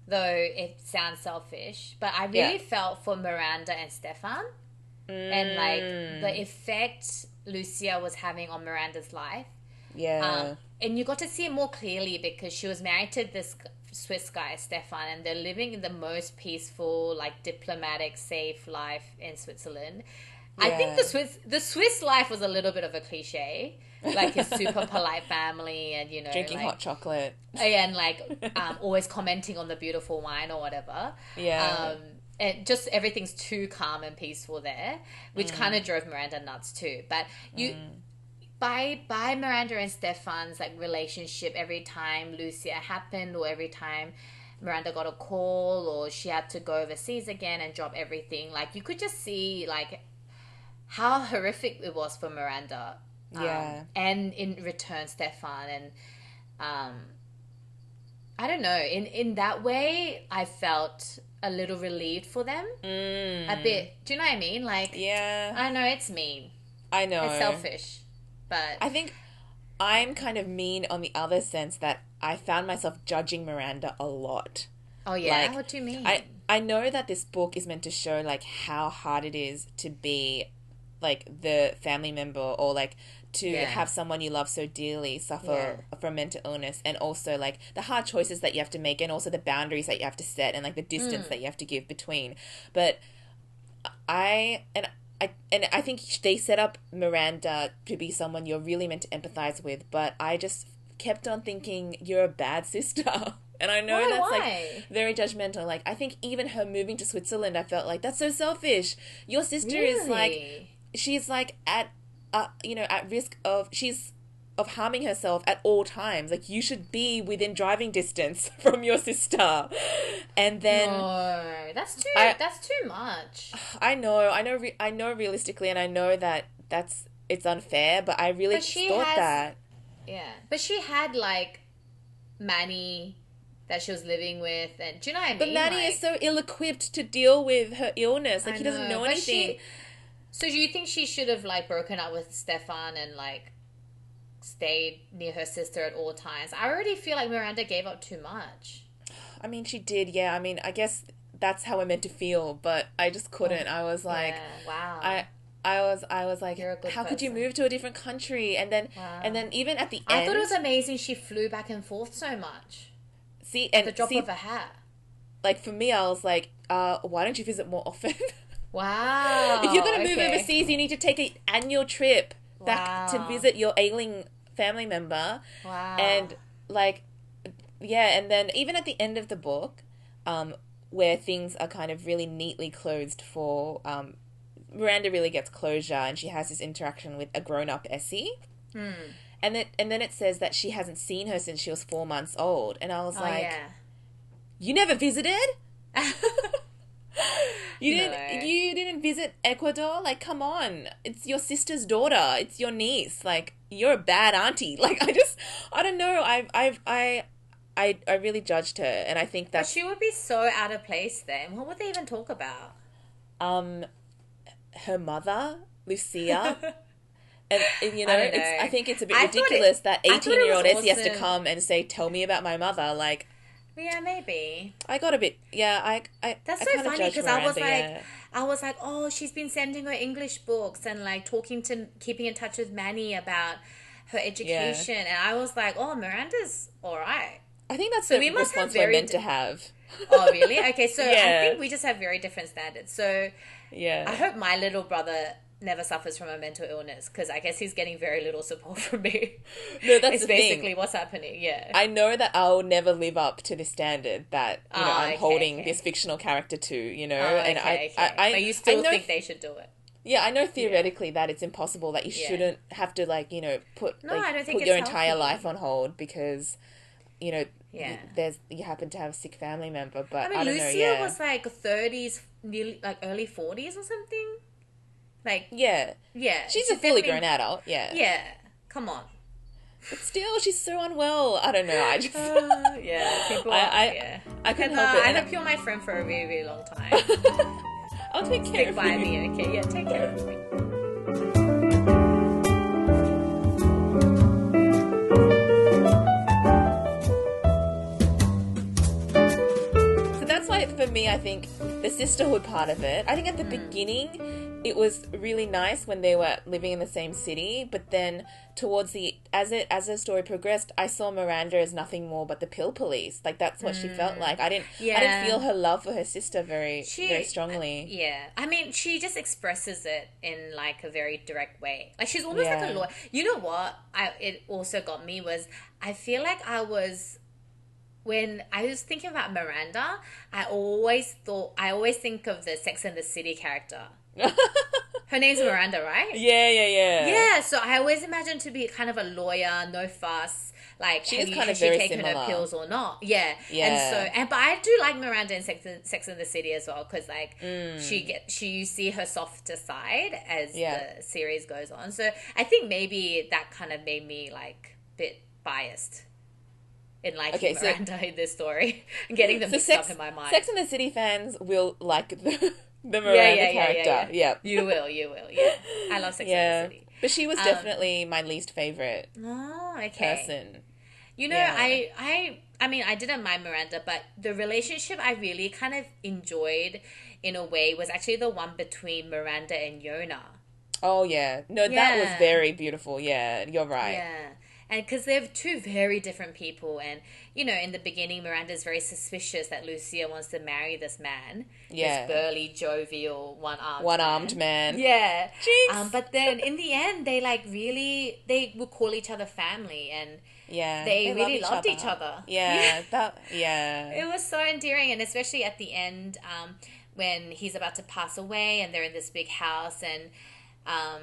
Though it sounds selfish, but I really Yeah. felt for Miranda and Stefan and like Mm, the effect Lucia was having on Miranda's life. yeah Um, and you got to see it more clearly because she was married to this Swiss guy, Stefan, and they're living in the most peaceful, like diplomatic, safe life in Switzerland. I think the Swiss the Swiss life was a little bit of a cliche, like his super polite family, and you know, drinking like, hot chocolate and like um, always commenting on the beautiful wine or whatever. yeah Um, and just everything's too calm and peaceful there, which Mm. kind of drove Miranda nuts too. But you, by by Miranda and Stefan's like relationship, every time Lucia happened or every time Miranda got a call or she had to go overseas again and drop everything, like you could just see like how horrific it was for Miranda. Um, Yeah. and in return, Stefan and um, I don't know. In in that way, I felt a little relieved for them. mm, A bit. Do you know what I mean? Like, yeah I know it's mean. i know It's selfish. But i think i'm kind of mean on the other sense that i found myself judging miranda a lot oh yeah, like, what do you mean? I I know that this book is meant to show like how hard it is to be like the family member or like to Yeah. have someone you love so dearly suffer from mental illness and also like the hard choices that you have to make and also the boundaries that you have to set and like the distance mm. that you have to give between. But I and I and I think they set up Miranda to be someone you're really meant to empathize with, but I just kept on thinking you're a bad sister. And I know Why, that's like very judgmental. Like I think even her moving to Switzerland, I felt like that's so selfish. Your sister is like she's like at uh, you know at risk of she's of harming herself at all times. Like you should be within driving distance from your sister. And then no, that's too. I- that's too much. I know, I know, re- I know realistically, and I know that that's it's unfair. But I really But thought has- that. Yeah, but she had like Manny that she was living with, and do you know what I mean? But Manny Like- is so ill-equipped to deal with her illness. Like he doesn't know, anything. she- so do you think she should have like broken up with Stefan and like stayed near her sister at all times? I already feel like Miranda gave up too much. I mean, she did. Yeah. I mean, I guess that's how we're meant to feel. But I just couldn't. I was like, yeah, wow. I. I was I was like, You're a good how could you move to a different country? And then Wow. and then even at the end, I thought it was amazing she flew back and forth so much. see and The drop see, of a hat. like for me, I was like, uh, why don't you visit more often? Wow. if you're gonna move okay. overseas, you need to take an annual trip back to visit your ailing family member. Wow. And like, yeah, and then even at the end of the book, um, where things are kind of really neatly closed for um, Miranda really gets closure, and she has this interaction with a grown-up Essie. Hmm. And then, and then it says that she hasn't seen her since she was four months old, and I was oh like, yeah. "You never visited?" You No. didn't. You didn't visit Ecuador. Like, come on! It's your sister's daughter. It's your niece. Like, you're a bad auntie. Like, I just, I don't know. I, I, I, I, I really judged her, and I think that But she would be so out of place then. What would they even talk about? um, her mother, Lucia. And, and, you know, I know. I think it's a bit I thought it- ridiculous that I thought it 18 year old Essie has to come and say, Tell me about my mother. Like, Yeah, maybe. I got a bit, yeah, I, I, That's I so funny because I was like, yeah. I was like, oh, she's been sending her English books and like talking to, keeping in touch with Manny about her education, and I was like, oh, Miranda's all right. I think that's So the response we're meant di- to have. Oh, really? Okay, so I think we just have very different standards. So Yeah. I hope my little brother never suffers from a mental illness because I guess he's getting very little support from me. No, that's the thing. basically what's happening. Yeah. I know that I'll never live up to the standard that you know Oh, I'm okay, holding okay. this fictional character to. You know, Oh, and okay, I, okay. I, I, but you still I know, think they should do it? yeah, I know theoretically that it's impossible that you Yeah. shouldn't have to like you know put No, like, I don't think put your entire healthy. life on hold because you know Yeah. there's you happen to have a sick family member. But I I, mean, don't Lucia know. Yeah, was like 30s, nearly like early 40s or something. Like, yeah, yeah. she's a fully grown adult. Yeah. Yeah. Come on. but still, she's so unwell. I don't know. I just Uh, yeah. People. I- I- yeah. I couldn't And, uh, help it. I hope you're my friend for a really, really long time. I'll take care Stick of by you. me, okay? Yeah, take care of me. So that's why, for me, I think the sisterhood part of it. I think at the beginning, it was really nice when they were living in the same city. But then, towards the as it as the story progressed, I saw Miranda as nothing more but the pill police. Like that's what she felt mm. like. I didn't. yeah. I didn't feel her love for her sister very She- very strongly. Yeah, I mean, she just expresses it in like a very direct way. Like she's almost like a lawyer. You know what? I it also got me was I feel like I was when I was thinking about Miranda. I always thought I always think of the Sex and the City character. Her name's Miranda, right? yeah, yeah, yeah. Yeah, so I always imagined to be kind of a lawyer, no fuss. Like, She have you, kind has of she taken similar. her pills or not? Yeah, Yeah. and so and but I do like Miranda in Sex and, Sex and the City as well because like Mm. she get she you see her softer side as Yeah. the series goes on. So I think maybe that kind of made me like bit biased in liking Okay, so- Miranda in this story and getting them So mixed Sex, up in my mind. Sex and the City fans will like the, the Miranda yeah, yeah, character. yeah, yeah. You will, you will. Yeah, I love Sex Yeah. and the City. But she was Um, definitely my least favorite Oh, okay. person. You know. I, I, I mean, I didn't mind Miranda, but the relationship I really kind of enjoyed, in a way, was actually the one between Miranda and Yona. Oh yeah, no, that was very beautiful. Yeah, you're right. Yeah, and because they're two very different people, and you know, in the beginning, Miranda's very suspicious that Lucia wants to marry this man, Yeah. this burly, jovial, one-armed, One-armed man. Yeah, Jinx. um, but then in the end, they like really they would call each other family, and Yeah, they, love really loved each other. Yeah, that. Yeah, It was so endearing, and especially at the end um, when he's about to pass away, and they're in this big house, and um,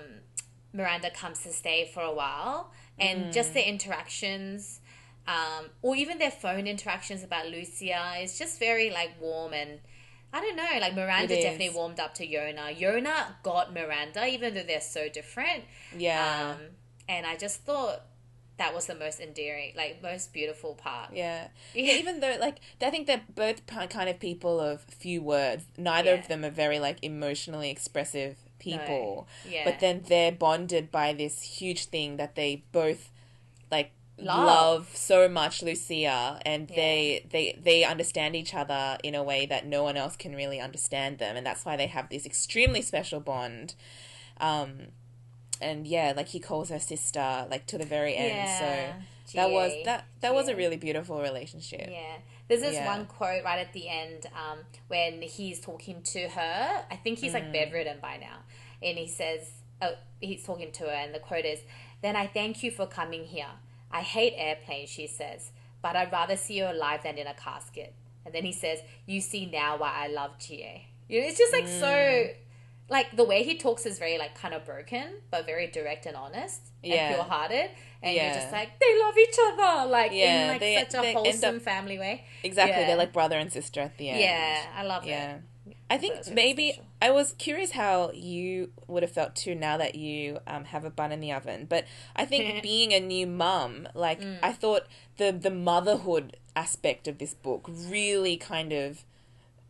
Miranda comes to stay for a while, and just their interactions, um, or even their phone interactions about Lucia, is just very like warm and. I don't know, like Miranda definitely warmed up to Yona. Yona got Miranda, even though they're so different. yeah, Um, and I just thought that was the most endearing, like most beautiful part. yeah. Yeah. Even though, like, I think they're both kind of people of few words. Neither Yeah. of them are very like emotionally expressive people. Yeah. But then they're bonded by this huge thing that they both like Love. love, so much Lucia and they they they understand each other in a way that no one else can really understand them and that's why they have this extremely special bond um and yeah like he calls her sister like to the very end so that was that that was a really beautiful relationship Yeah. There's this Yeah. one quote right at the end um, when he's talking to her. I think he's Mm. like bedridden by now. And he says, oh, he's talking to her, and the quote is, Then I thank you for coming here. I hate airplanes, she says, but I'd rather see you alive than in a casket. And then he says, You see now why I love GA. You know, it's just like so. Mm. Like the way he talks is very like kind of broken, but very direct and honest Yeah. and pure-hearted, and you're just like they love each other, like Yeah, in like they- such a wholesome up- family way. exactly Yeah. they're like brother and sister at the end Yeah, I love yeah it. I think maybe special. I was curious how you would have felt too now that you um, have a bun in the oven. But I think being a new mum, like Mm. I thought the the motherhood aspect of this book really kind of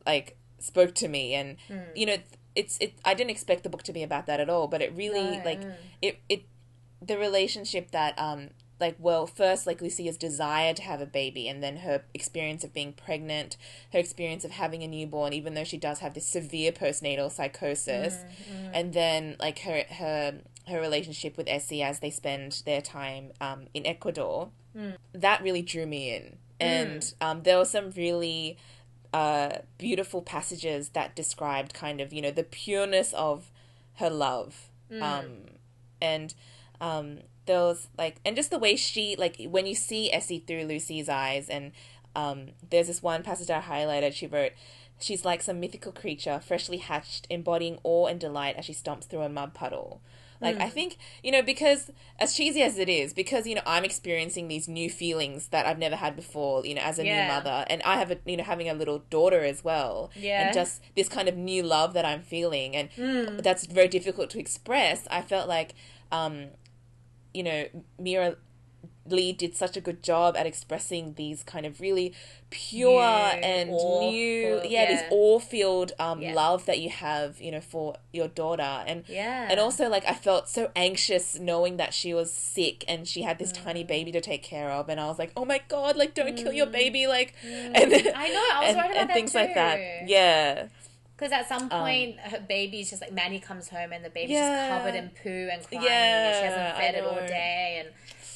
like spoke to me, and Mm. you know it's it. I didn't expect the book to be about that at all, but it really No, like mm. it it the relationship that um like well first like lucia's desire to have a baby and then her experience of being pregnant her experience of having a newborn even though she does have this severe postnatal psychosis and then like her her her relationship with essie as they spend their time um, in ecuador. That really drew me in. And um, there were some really uh, beautiful passages that described kind of you know the pureness of her love. Um, and um, was like and just the way she like when you see Essie through Lucy's eyes and um, there's this one passage I highlighted she wrote she's like some mythical creature freshly hatched embodying awe and delight as she stomps through a mud puddle like I think you know because as cheesy as it is because you know I'm experiencing these new feelings that I've never had before you know as a Yeah. new mother and I have a you know having a little daughter as well Yeah. and just this kind of new love that I'm feeling and Hmm. that's very difficult to express I felt like um you know Mira Lee did such a good job at expressing these kind of really pure New, and new yeah, this yeah. awe-filled um, Yeah. love that you have you know for your daughter and Yeah. and also like I felt so anxious knowing that she was sick and she had this Mm. tiny baby to take care of and I was like oh my god like don't kill your baby like and Mm. I know, I was and, about and things like that yeah Because at Um, some point, her baby's just like Manny comes home and the baby's Yeah. just covered in poo and crying. and she hasn't fed it all day, and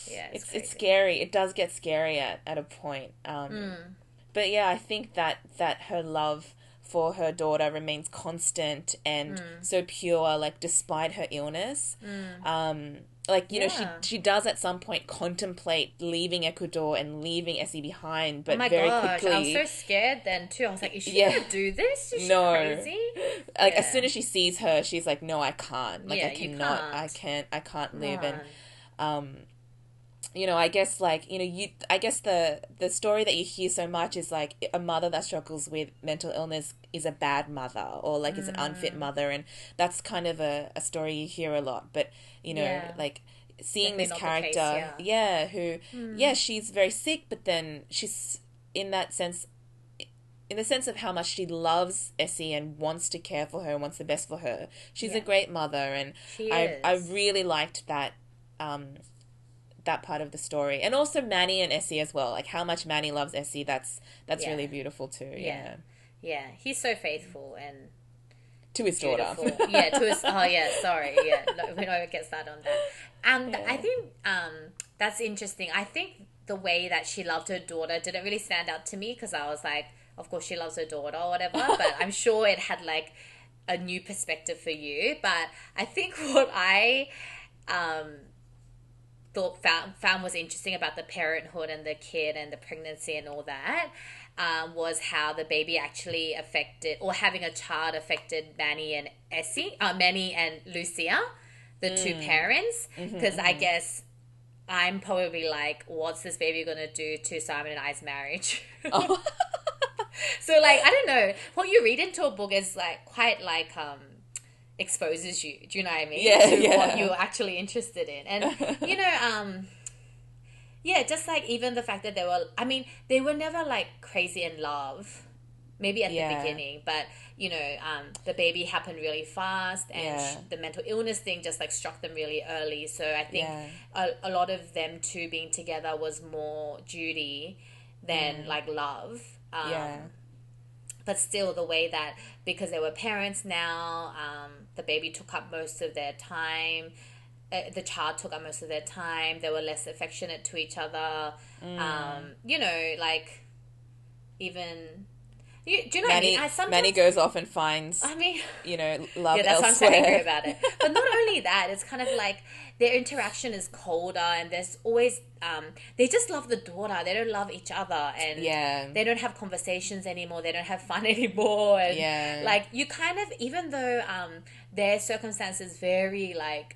yeah, it's it's it's scary. It does get scary at, at a point. Um, Mm. But yeah, I think that that her love for her daughter remains constant and Mm. so pure. Like despite her illness, um, like you know, she she does at some point contemplate leaving Ecuador and leaving Essie behind, but Oh my very gosh, quickly. I was so scared then too. I was like, is she Yeah. gonna do this? Is she No. crazy? like as soon as she sees her, she's like, "No, I can't. Like Yeah, I cannot. can't. I can't. I can't live." And um you know i guess like you know you i guess the the story that you hear so much is like a mother that struggles with mental illness is a bad mother or like is an Mm. unfit mother and that's kind of a, a story you hear a lot but you know Yeah. like seeing this Definitely the character case, yeah. who yeah she's very sick but then she's in that sense in the sense of how much she loves Essie and wants to care for her and wants the best for her. She's a great mother, and I I really liked that um, that part of the story, and also Manny and Essie as well. Like how much Manny loves Essie. That's that's Yeah. really beautiful too. Yeah, Yeah, he's so faithful and to his daughter. yeah, to his. Oh yeah, sorry. Yeah, no, we don't get started on that. And Yeah. I think um, that's interesting. I think the way that she loved her daughter didn't really stand out to me because I was like, of course she loves her daughter or whatever. but I'm sure it had like a new perspective for you. But I think what I um, thought found, found was interesting about the parenthood and the kid and the pregnancy and all that um, was how the baby actually affected or having a child affected Manny and Essie, uh, Manny and Lucia, the two parents. Because I guess I'm probably like, what's this baby gonna do to Simon and I's marriage? Oh. so like I don't know what you read into a book is like quite like um exposes you. Do you know what I mean? Yeah, to yeah. what you're actually interested in, and you know um. Yeah, just like even the fact that they were, I mean, they were never like crazy in love. Maybe at Yeah. the beginning, but you know, um, the baby happened really fast, and Yeah. sh- the mental illness thing just like struck them really early. So I think Yeah. a, a lot of them two being together was more duty than like love. Um, yeah, but still the way that because they were parents now um, the baby took up most of their time uh, the child took up most of their time they were less affectionate to each other Mm. um, you know like even you, do you know what I Manny mean? I Manny goes off and finds I mean, you know love yeah, that's why I'm so elsewhere. angry about it. But not only that, it's kind of like their interaction is colder, and there's always um, they just love the daughter. They don't love each other, and Yeah. they don't have conversations anymore. They don't have fun anymore, and Yeah. like you kind of even though um, their circumstances very like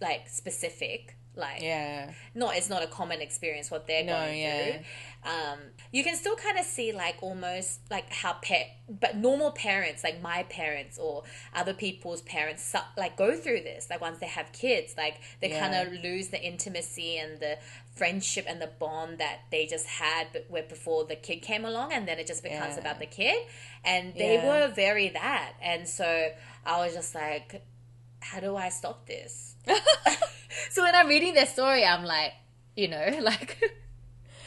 like specific. Like yeah, not it's not a common experience what they're No, going yeah. through. Um, you can still kind of see like almost like how pet but normal parents like my parents or other people's parents su- like go through this like once they have kids like they Yeah. kind of lose the intimacy and the friendship and the bond that they just had but where before the kid came along and then it just becomes Yeah. about the kid and they Yeah. were very that and so i was just like how do i stop this so when i'm reading their story i'm like you know like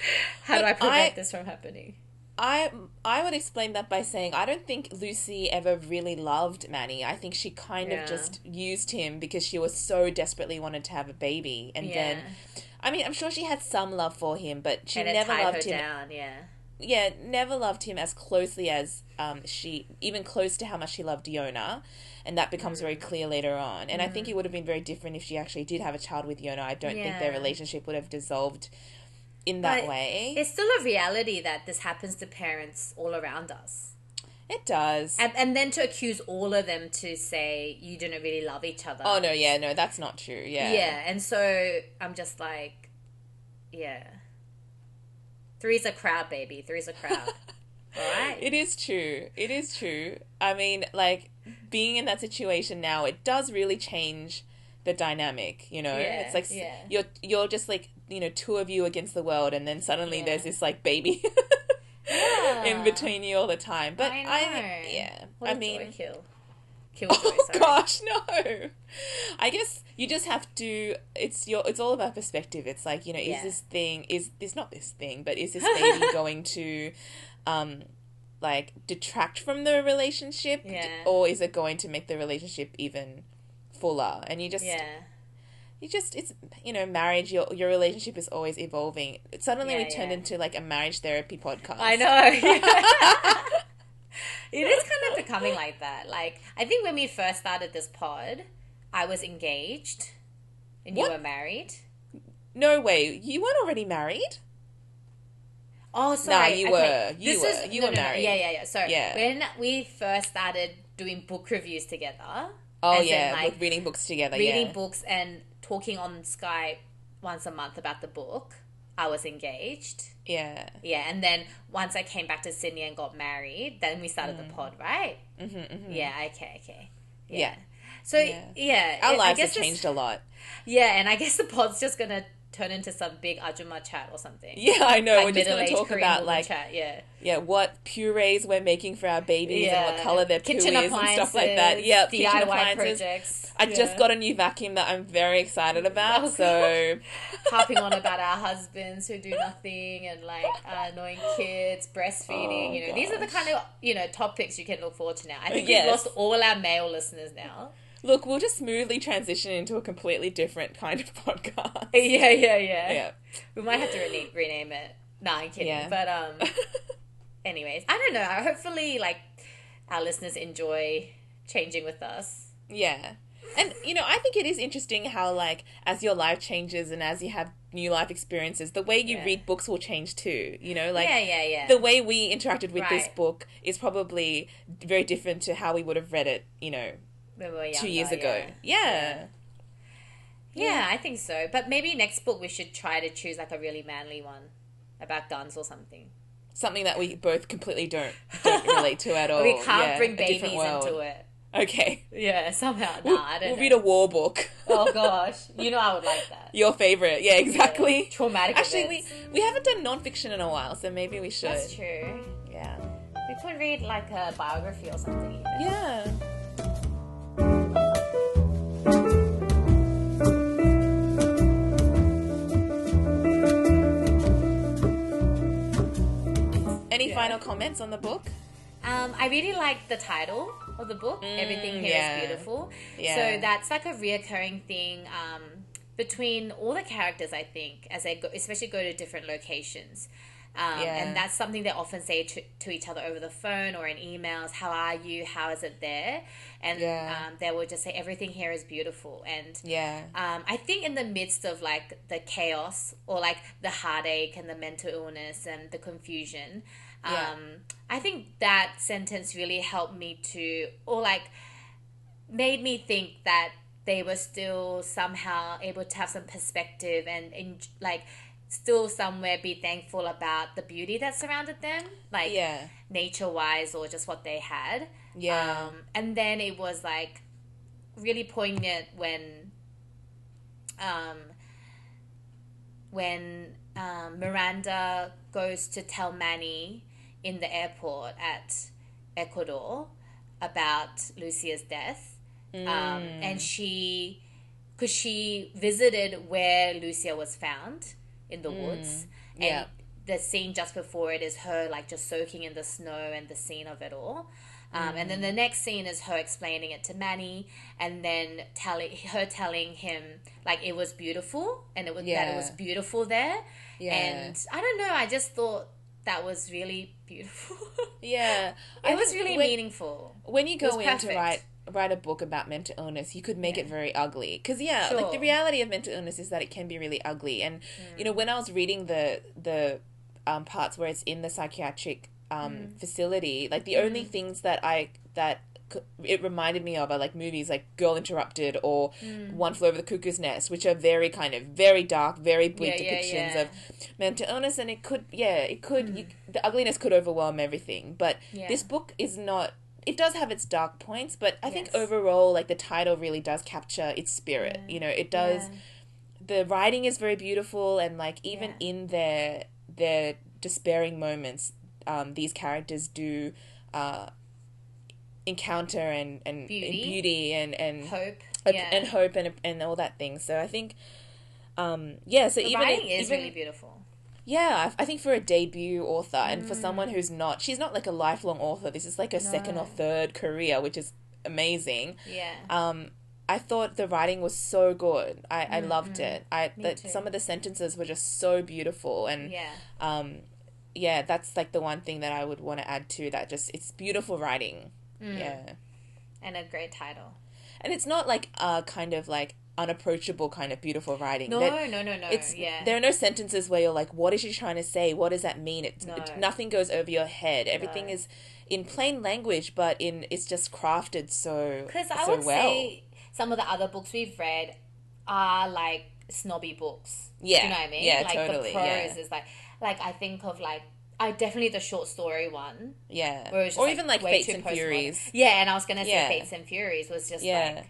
how do i prevent I- this from happening I I would explain that by saying I don't think Lucy ever really loved Manny. I think she kind Yeah. of just used him because she was so desperately wanted to have a baby, and then I mean I'm sure she had some love for him, but she and never loved him. down yeah Yeah, never loved him as closely as um she even close to how much she loved Yona. And that becomes very Mm. clear later on. And I think it would have been very different if she actually did have a child with Yona. I don't think their relationship would have dissolved in that But way. it's still a reality that this happens to parents all around us It does. and, and then to accuse all of them to say you didn't really love each other Oh no, yeah, no, that's not true. Yeah. Yeah, and so I'm just like, yeah. Three's a crowd, baby. Three's a crowd. All right. It is true. It is true. I mean, like being in that situation now, it does really change the dynamic, you know? Yeah, it's like yeah. you're you're just like, you know, two of you against the world and then suddenly Yeah. there's this like baby Yeah. in between you all the time. But I I, yeah. What I mean, joy kill. Kill joy, Oh sorry. gosh, no. I guess you just have to it's your it's all about perspective. It's like, you know, is Yeah. this thing is this not this thing, but is this baby going to um like detract from the relationship Yeah. or is it going to make the relationship even fuller? And you just Yeah. You just it's you know, marriage your your relationship is always evolving. Suddenly we turned yeah. into like a marriage therapy podcast. I know. it is kind of becoming like that. Like, I think when we first started this pod, I was engaged and you were married. No way. You weren't already married? Oh, sorry. you okay. were. You This were. is- You no, were no, no. married. Yeah, yeah, yeah. So Yeah. when we first started doing book reviews together, Oh As in, yeah, like, reading books together. reading yeah. books and talking on Skype once a month about the book, I was engaged. Yeah. Yeah, and then once I came back to Sydney and got married, then we started the pod, right? Mm-hmm, mm-hmm. Yeah, okay, okay. Yeah. So Yeah. yeah, Our lives have changed a lot. Yeah, and I guess the pod's just gonna turn into some big ajuma chat or something. Yeah, I know. Like We're just going to talk Korean about like chat. Yeah, yeah, what purees we're making for our babies and what color their poo is kitchen and stuff like that. Yeah, kitchen DIY appliances. projects. I Yeah. just got a new vacuum that I'm very excited about. Oh, so harping on about our husbands who do nothing and like uh, annoying kids, breastfeeding. Oh, you know, these are the kind of you know topics you can look forward to now. I think Yes. we've lost all our male listeners now. Look, we'll just smoothly transition into a completely different kind of podcast. Yeah, yeah, yeah. Yeah. We might have to rename, rename it. Nah, I'm kidding. Yeah. But um, anyways, I don't know. Hopefully, like our listeners enjoy changing with us. Yeah. And you know, I think it is interesting how like as your life changes and as you have new life experiences, the way you Yeah. read books will change too. You know, like yeah, yeah, yeah. the way we interacted with this book is probably very different to how we would have read it, you know, Were two years ago. yeah. Yeah. Yeah, I think so. But maybe next book we should try to choose like a really manly one about guns or something. Something that we both completely don't don't relate to at all. we can't Yeah, bring babies into it. Okay. Yeah, somehow. We'll, I don't we'll know. read a war book. Oh gosh, you know I would like that. Your favorite. Yeah, exactly. Traumatic Actually, we, we haven't done nonfiction in a while, so maybe we should. That's true. Yeah. We could read like a biography or something. Even. Yeah. Any Yeah. final comments on the book? Um, I really like the title of the book. Everything here is Mm, yeah. beautiful. Yeah. So that's like a reoccurring thing um, between all the characters. I think as they go, especially go to different locations. Um, Yeah. And that's something they often say to, to each other over the phone or in emails. How are you? How is it there? And Yeah. um, they will just say everything here is beautiful. And Yeah. um, I think in the midst of like the chaos or like the heartache and the mental illness and the confusion, um, I think that sentence really helped me to, or like made me think that they were still somehow able to have some perspective and, and like still somewhere be thankful about the beauty that surrounded them, like Yeah. nature wise or just what they had. Yeah. Um, and then it was like really poignant when um, when um, Miranda goes to tell Manny in the airport at Ecuador about Lucia's death. Um, and she, because she visited where Lucia was found in the woods. And Yeah. the scene just before it is her like just soaking in the snow and the scene of it all. Um, And then the next scene is her explaining it to Manny, and then telling her telling him like it was beautiful, and it was that it was beautiful there. Yeah. And I don't know, I just thought that was really beautiful. Yeah. it I was really when, meaningful. when you go in to write write a book about mental illness, you could make it very ugly. Because yeah, like the reality of mental illness is that it can be really ugly. And you know, when I was reading the the um, parts where it's in the psychiatric um, facility, like the only things that I that it reminded me of are like movies like Girl Interrupted or One Flew Over the Cuckoo's Nest, which are very kind of very dark, very bleak Yeah, yeah, depictions yeah. of mental illness, and it could yeah, it could you, the ugliness could overwhelm everything. But Yeah. this book is not it does have its dark points but i think overall like the title really does capture its spirit you know it does Yeah. the writing is very beautiful and like even Yeah. in their their despairing moments um, these characters do uh, encounter and and Beauty. and beauty and and Hope. and, Yeah. and hope and and all that thing so i think um yeah so the even writing if- is even, really beautiful. yeah, I I think for a debut author and Mm. for someone who's not, she's not like a lifelong author. This is like a second or third career, which is amazing. Yeah. Um, I thought the writing was so good. I, I loved it. I that too. some of the sentences were just so beautiful and yeah. um, yeah, that's like the one thing that I would want to add to that. Just it's beautiful writing. Mm. Yeah, And a great title. and it's not like a kind of like unapproachable kind of beautiful writing. No, That- no, no, no. it's yeah. there are no sentences where you're like what is she trying to say what does that mean it's No. it, nothing goes over your head everything No. is in plain language but in it's just crafted so Because I so would well say some of the other books we've read are like snobby books. Yeah. you know what I mean. Yeah, like totally, the prose yeah. is like, like I think of like, I definitely the short story one, yeah where it's just or like even like fates and postmodern. furies Yeah, and I was gonna say Yeah. Fates and Furies was just yeah like,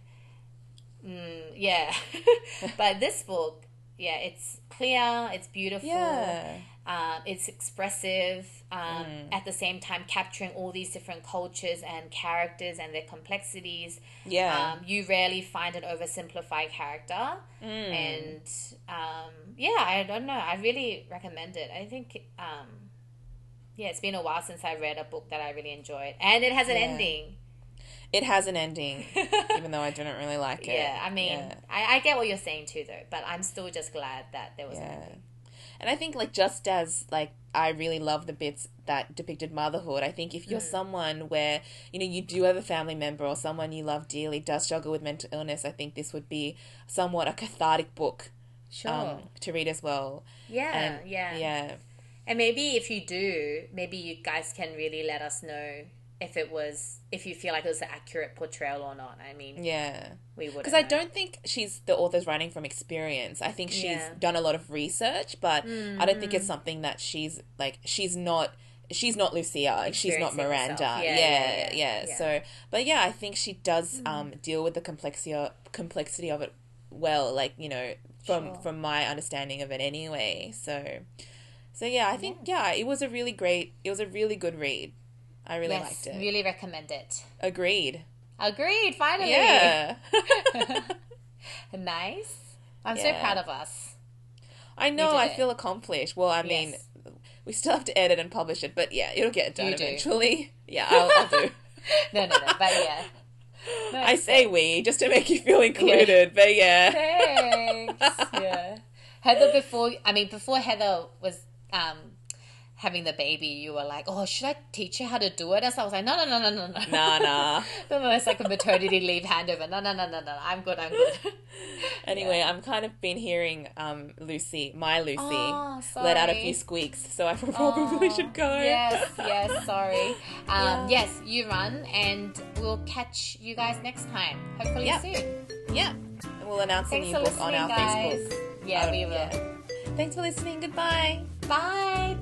mm, yeah. but this book, yeah, it's clear, it's beautiful. yeah Um, it's expressive um, Mm. at the same time capturing all these different cultures and characters and their complexities yeah um, you rarely find an oversimplified character Mm. and um, yeah i don't know i really recommend it i think um, yeah it's been a while since i read a book that i really enjoyed and it has an Yeah. ending it has an ending even though i didn't really like it yeah i mean Yeah. I, I get what you're saying too though but i'm still just glad that there was an ending And I think like just as like I really love the bits that depicted motherhood, I think if you're Mm. someone where, you know, you do have a family member or someone you love dearly does struggle with mental illness, I think this would be somewhat a cathartic book sure um, to read as well. yeah And yeah Yeah. And maybe if you do, maybe you guys can really let us know if it was, if you feel like it was an accurate portrayal or not. I mean, Yeah. we would. Because I don't think she's the author's writing from experience. I think she's Yeah. Mm. done a lot of research, but I don't think it's something that she's like she's not she's not Lucia and she's not Miranda. Yeah Yeah, yeah, yeah, yeah. So, but yeah, I think she does um, deal with the complexity complexity of it well. Like you know, from Sure. from my understanding of it anyway. So, so yeah, I think yeah, it was a really great. It was a really good read. I really yes, liked it. really recommend it. Agreed. Agreed. Finally. Yeah. nice. I'm so proud of us. I know. I it. feel accomplished. Well, I mean, Yes. we still have to edit and publish it, but yeah, it'll get done do. eventually. Yeah, I'll, I'll do. No, no, no. But yeah. No, I say we just to make you feel included, but yeah. Thanks. yeah. Heather before I mean before Heather was um having the baby, you were like, Oh, should I teach you how to do it? And so I was like, No no no no no no. No, no, it's like a maternity leave handover. No, no, no, no, no. I'm good, I'm good. Anyway, I'm kind of been hearing um Lucy, my Lucy, Oh, let out a few squeaks, so I probably Oh, should go. Yes, yes, sorry. Um, Yeah. Yes, you run, and we'll catch you guys next time. Hopefully Yep. soon. Yeah. And we'll announce Thanks a new book on our guys. Facebook. Yeah, Oh, we will. yeah. Thanks for listening. Goodbye. Bye.